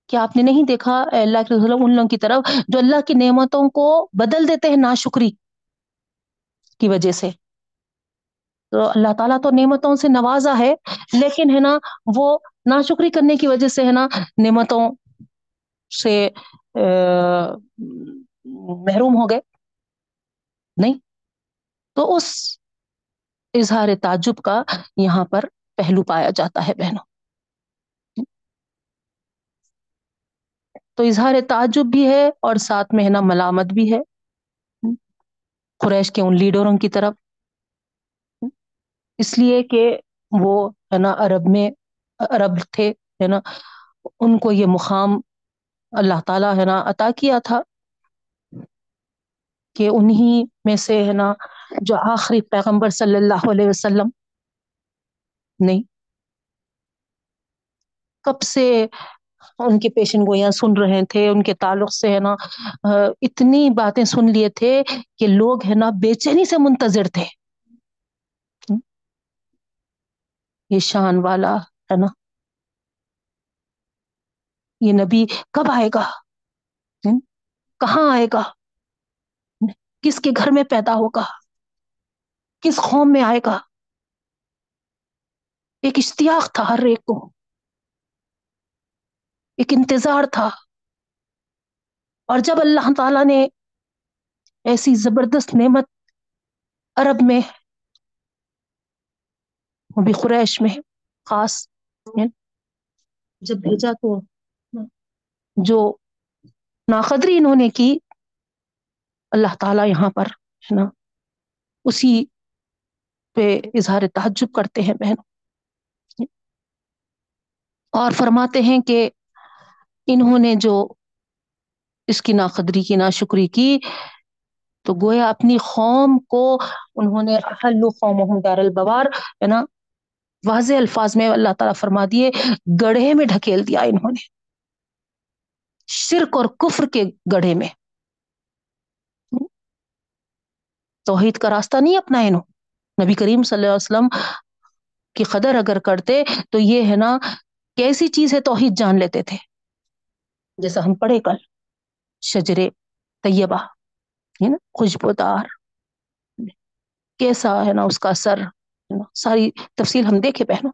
کہ آپ نے نہیں دیکھا اللہ کے رسول، ان لوگوں کی طرف جو اللہ کی نعمتوں کو بدل دیتے ہیں ناشکری کی وجہ سے۔ تو اللہ تعالیٰ تو نعمتوں سے نوازا ہے، لیکن، ہے نا، وہ ناشکری کرنے کی وجہ سے، ہے نا، نعمتوں سے محروم ہو گئے۔ نہیں، تو اس اظہار تعجب کا یہاں پر پہلو پایا جاتا ہے بہنوں۔ تو اظہار تعجب بھی ہے اور ساتھ میں ہے نا ملامت بھی ہے۔ قریش کے ان لیڈروں کی طرف۔ اس لیے کہ وہ ہے نا عرب میں، عرب تھے، ہے نا، ان کو یہ مقام اللہ تعالیٰ ہے نا عطا کیا تھا کہ انہی میں سے ہے نا جو آخری پیغمبر صلی اللہ علیہ وسلم نہیں، کب سے ان کی پیشن گوئیاں سن رہے تھے، ان کے تعلق سے ہے نا اتنی باتیں سن لیے تھے کہ لوگ ہے نا بے چینی سے منتظر تھے۔ یہ شان والا ہے نا۔ یہ نبی کب آئے گا؟ کہاں آئے گا؟ کس کے گھر میں پیدا ہوگا؟ کس قوم میں آئے گا؟ ایک اشتیاق تھا ہر ایک کو۔ ایک انتظار تھا۔ اور جب اللہ تعالی نے ایسی زبردست نعمت عرب میں، وہ بھی قریش میں، خاص جب بھیجا تو جو ناقدری انہوں نے کی، اللہ تعالیٰ یہاں پر ہے نا، اسی پہ اظہار تعجب کرتے ہیں بہن اور فرماتے ہیں کہ انہوں نے جو اس کی ناقدری کی نا شکری کی، تو گویا اپنی قوم کو انہوں نے قوم دار البوار، ہے نا، واضح الفاظ میں اللہ تعالیٰ فرما دیے، گڑھے میں ڈھکیل دیا انہوں نے۔ شرک اور کفر کے گڑھے میں۔ توحید کا راستہ نہیں اپنا انہوں نبی کریم صلی اللہ علیہ وسلم کی قدر اگر کرتے تو یہ ہے نا کیسی چیز ہے توحید جان لیتے تھے۔ جیسا ہم پڑھے کل، شجرے طیبہ، ہے نا، خوشبودار۔ کیسا ہے نا اس کا اثر ساری تفصیل ہم دیکھے پہنو۔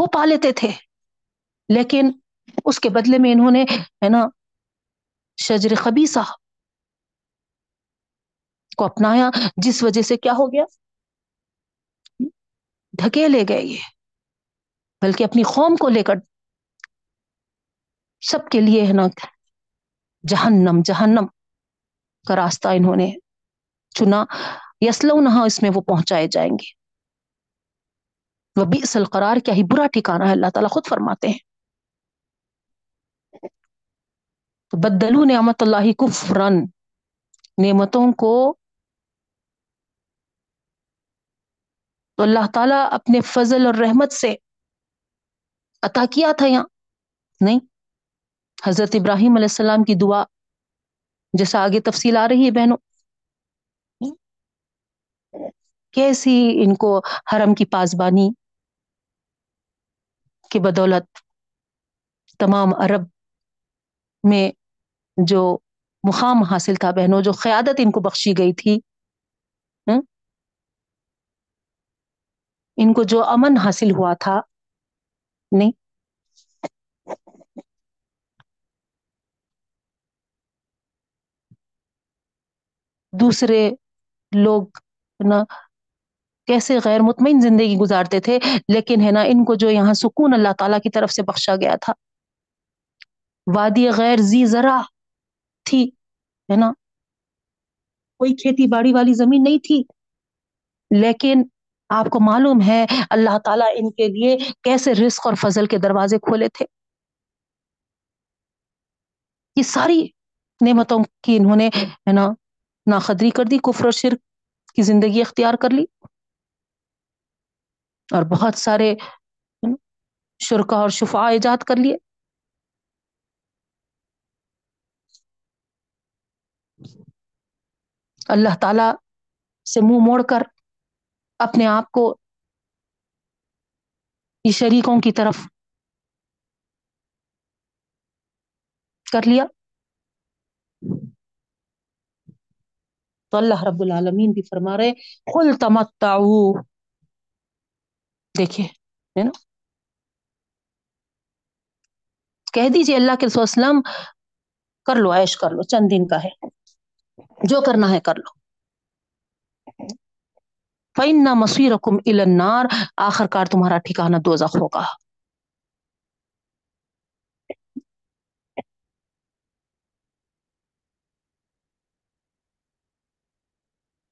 وہ پا لیتے تھے، لیکن اس کے بدلے میں انہوں نے، ہے نا، شجر خبیصہ کو اپنایا، جس وجہ سے کیا ہو گیا؟ ڈھکے لے گئے یہ، بلکہ اپنی قوم کو لے کر سب کے لیے، ہے نا، جہنم جہنم کا راستہ انہوں نے چنا۔ یسلو نہ اس میں وہ پہنچائے جائیں گے۔ وہ بھی اصل قرار کیا ہی برا ٹھکانا ہے، اللہ تعالیٰ خود فرماتے ہیں تو بدلو نعمت اللہ کفرن۔ نعمتوں کو تو اللہ تعالیٰ اپنے فضل اور رحمت سے عطا کیا تھا یہاں۔ نہیں، حضرت ابراہیم علیہ السلام کی دعا جیسا آگے تفصیل آ رہی ہے بہنوں۔ کیسی ان کو حرم کی پاسبانی کی بدولت تمام عرب میں جو مقام حاصل تھا بہنوں، جو قیادت ان کو بخشی گئی تھی ان کو جو امن حاصل ہوا تھا، نہیں؟ دوسرے لوگ، نا، کیسے غیر مطمئن زندگی گزارتے تھے، لیکن ہے نا، ان کو جو یہاں سکون اللہ تعالی کی طرف سے بخشا گیا تھا۔ وادی غیر زی ذرا تھی، ہے نا؟ کوئی کھیتی باڑی والی زمین نہیں تھی۔ لیکن آپ کو معلوم ہے، اللہ تعالیٰ ان کے لیے کیسے رزق اور فضل کے دروازے کھولے تھے۔ یہ ساری نعمتوں کی انہوں نے، ہے نا، ناقدری کر دی، کفر و شرک کی زندگی اختیار کر لی۔ اور بہت سارے شرکا اور شفا ایجاد کر لیے۔ اللہ تعالی سے منہ مو موڑ کر اپنے آپ کو یہ شریکوں کی طرف کر لیا۔ تو اللہ رب العالمین بھی فرما رہے کل تمتا دیکھیے، ہے نا؟ کہہ دیجیے اللہ کے وسلم، کر لو ایش کر لو، چند دن کا ہے۔ جو کرنا ہے کر لو۔ فن نہ مسیر النار۔ آخر کار تمہارا ٹھکانا دو ہوگا۔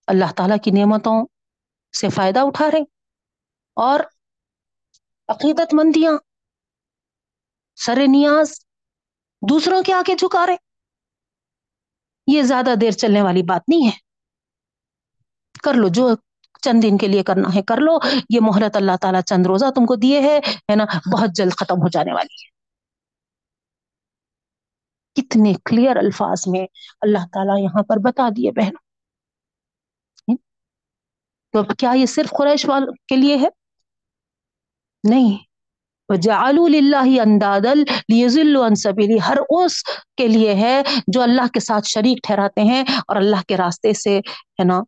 اللہ تعالیٰ کی نعمتوں سے فائدہ اٹھا رہے اور عقیدت مندیاں، سر نیاز، دوسروں کے آگے جھکا رہے۔ یہ زیادہ دیر چلنے والی بات نہیں ہے۔ کر لو، جو چند دن کے لیے کرنا ہے کر لو۔ یہ محرت اللہ تعالیٰ چند روزہ تم کو دیے ہے نا؟ بہت جلد ختم ہو جانے والی ہے۔ کتنے کلیئر الفاظ میں اللہ تعالیٰ یہاں پر بتا دیے بہن۔ تو کیا یہ صرف قریش وال کے لیے ہے؟ نہیں۔ جعلوا للہ اندادل لیزل عن سبیلی، ہر اس کے لیے ہے جو اللہ کے ساتھ شریک ٹھہراتے ہیں اور اللہ کے راستے سے ہے نا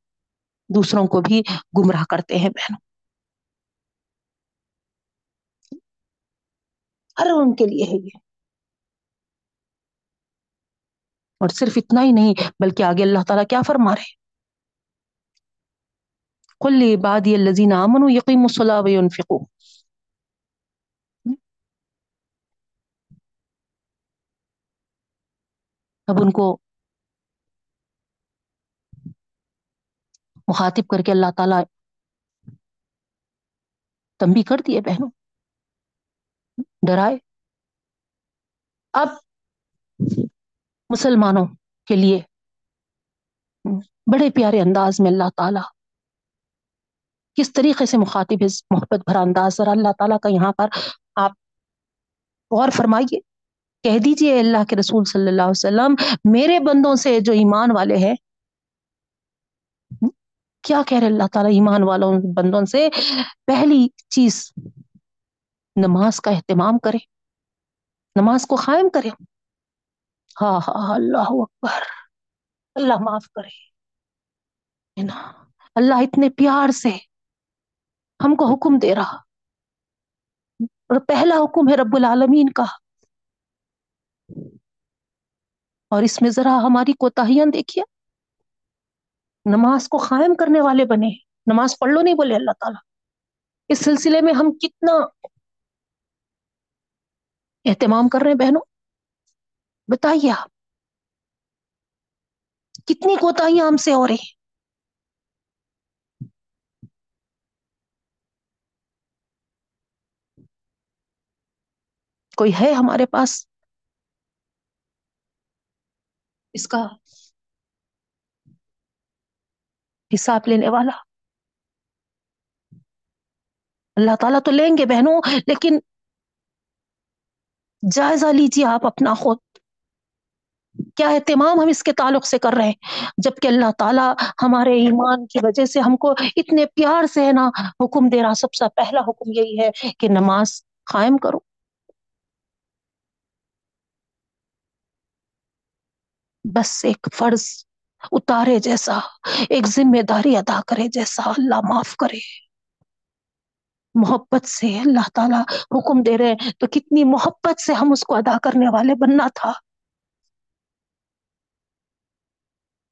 دوسروں کو بھی گمراہ کرتے ہیں بہنوں۔ ہر ان کے لیے ہے یہ۔ اور صرف اتنا ہی نہیں، بلکہ آگے اللہ تعالیٰ کیا فرما رہے کل عبادی الذین آمنوا یقیموا الصلاۃ وینفقوا۔ اب ان کو مخاطب کر کے اللہ تعالیٰ تنبی کر دیے بہنوں۔ ڈرائے۔ اب مسلمانوں کے لیے بڑے پیارے انداز میں اللہ تعالی کس طریقے سے مخاطب محبت بھرا انداز ذرا اللہ تعالیٰ کا یہاں پر آپ غور فرمائیے۔ کہہ دیجیے اللہ کے رسول صلی اللہ علیہ وسلم، میرے بندوں سے جو ایمان والے ہیں کیا کہہ رہے اللہ تعالیٰ ایمان والوں بندوں سے؟ پہلی چیز، نماز کا اہتمام کرے نماز کو قائم کرے ہاں ہاں اللہ اکبر، اللہ معاف کرے۔ اللہ اتنے پیار سے ہم کو حکم دے رہا۔ اور پہلا حکم ہے رب العالمین کا۔ اور اس میں ذرا ہماری کوتاہیاں دیکھیے۔ نماز کو قائم کرنے والے بنے، نماز پڑھ لو نہیں بولے اللہ تعالیٰ۔ اس سلسلے میں ہم کتنا اہتمام کر رہے ہیں بہنوں؟ بتائیے آپ، کتنی کوتاہیاں ہم سے ہو رہی کوئی ہے ہمارے پاس؟ اس کا حساب لینے والا۔ اللہ تعالیٰ تو لیں گے بہنوں، لیکن جائزہ لیجیے آپ اپنا خود۔ کیا اہتمام ہم اس کے تعلق سے کر رہے ہیں؟ جبکہ اللہ تعالیٰ ہمارے ایمان کی وجہ سے ہم کو اتنے پیار سے ہے نا، حکم دے رہا۔ سب سے پہلا حکم یہی ہے کہ نماز قائم کرو۔ بس ایک فرض اتارے جیسا، ایک ذمہ داری ادا کرے جیسا اللہ معاف کرے۔ محبت سے اللہ تعالیٰ حکم دے رہے تو کتنی محبت سے ہم اس کو ادا کرنے والے بننا تھا؟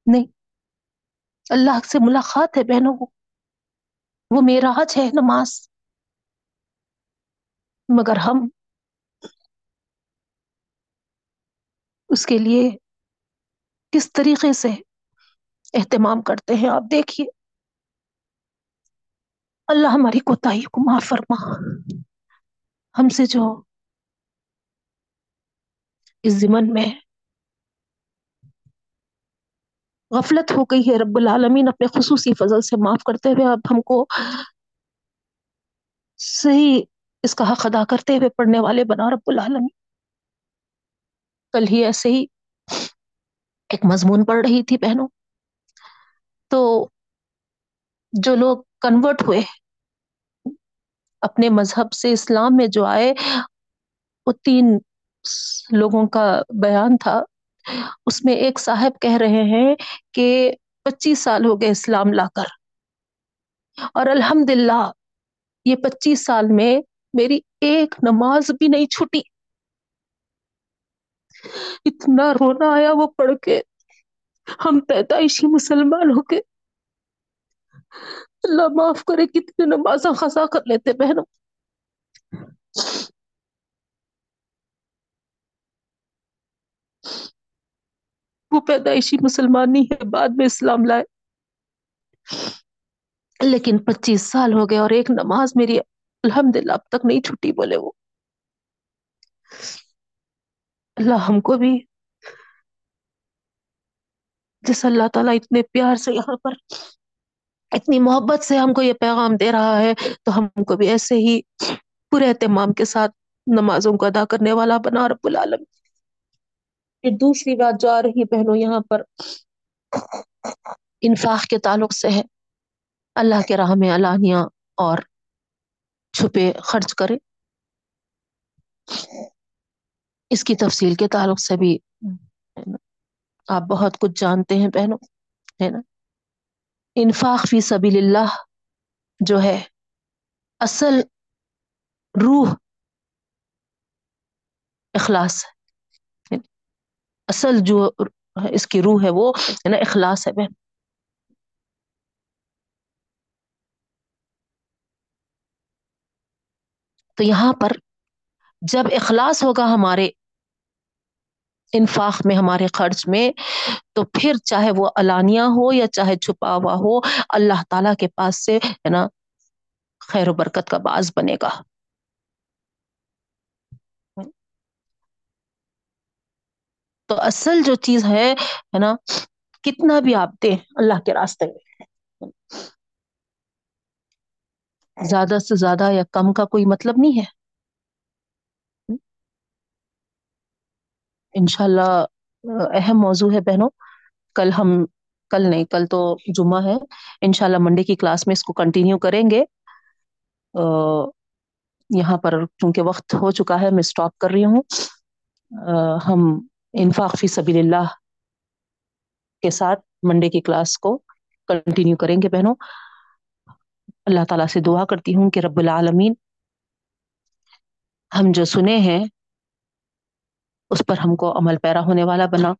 نہیں۔ اللہ سے ملاقات ہے بہنوں کو۔ وہ میرا حج ہے نماز۔ مگر ہم اس کے لیے کس طریقے سے اہتمام کرتے ہیں؟ آپ دیکھیے۔ اللہ ہماری کوتاہی کو معاف فرما۔ ہم سے جو اس زمن میں غفلت ہو گئی ہے رب العالمین، اپنے خصوصی فضل سے معاف کرتے ہوئے اب ہم کو صحیح اس کا حق ادا کرتے ہوئے پڑھنے والے بنا رب العالمین۔ کل ہی ایسے ہی ایک مضمون پڑھ رہی تھی بہنوں۔ تو جو لوگ کنورٹ ہوئے، اپنے مذہب سے اسلام میں جو آئے، وہ تین لوگوں کا بیان تھا۔ اس میں ایک صاحب کہہ رہے ہیں کہ پچیس سال ہو گئے اسلام لا کر۔ اور الحمد للہ یہ پچیس سال میں میری ایک نماز بھی نہیں چھٹی اتنا رونا آیا وہ پڑھ کے۔ ہم پیدائشی مسلمان ہو کے۔ اللہ معاف کرے کتنے نماز خزا کر لیتے بہنوں۔ وہ پیدائشی مسلمان نہیں ہے، بعد میں اسلام لائے۔ لیکن پچیس سال ہو گئے اور ایک نماز میری الحمد للہ اب تک نہیں چھٹی بولے وہ۔ اللہ ہم کو بھی۔ جس اللہ تعالیٰ اتنے پیار سے یہاں پر اتنی محبت سے ہم کو یہ پیغام دے رہا ہے، تو ہم کو بھی ایسے ہی پورے اہتمام کے ساتھ نمازوں کو ادا کرنے والا بنا رب العالم پھر دوسری بات جو آ رہی بہنوں، یہاں پر انفاق کے تعلق سے ہے۔ اللہ کے راہ میں علانیہ اور چھپے خرچ کرے۔ اس کی تفصیل کے تعلق سے بھی آپ بہت کچھ جانتے ہیں بہنوں، ہے نا؟ انفاق فی سبیل اللہ جو ہے، اصل روح اخلاص ہے اصل جو اس کی روح ہے وہ، ہے نا، اخلاص ہے بہن۔ تو یہاں پر جب اخلاص ہوگا ہمارے انفاق میں ہمارے خرچ میں، تو پھر چاہے وہ علانیہ ہو یا چاہے چھپا ہوا ہو، اللہ تعالی کے پاس سے، ہے نا، خیر و برکت کا باز بنے گا۔ تو اصل جو چیز ہے ہے نا، کتنا بھی آپ دیں اللہ کے راستے میں۔ زیادہ سے زیادہ یا کم کا کوئی مطلب نہیں ہے۔ انشاء اللہ اہم موضوع ہے بہنوں۔ کل ہم، کل نہیں، کل تو جمعہ ہے۔ انشاء اللہ منڈے کی کلاس میں اس کو کنٹینیو کریں گے۔ یہاں پر چونکہ وقت ہو چکا ہے، میں اسٹاپ کر رہی ہوں۔ ہم انفاق فی سبیل اللہ کے ساتھ منڈے کی کلاس کو کنٹینیو کریں گے بہنوں۔ اللہ تعالیٰ سے دعا کرتی ہوں کہ رب العالمین ہم جو سنے ہیں اس پر ہم کو عمل پیرا ہونے والا بنا۔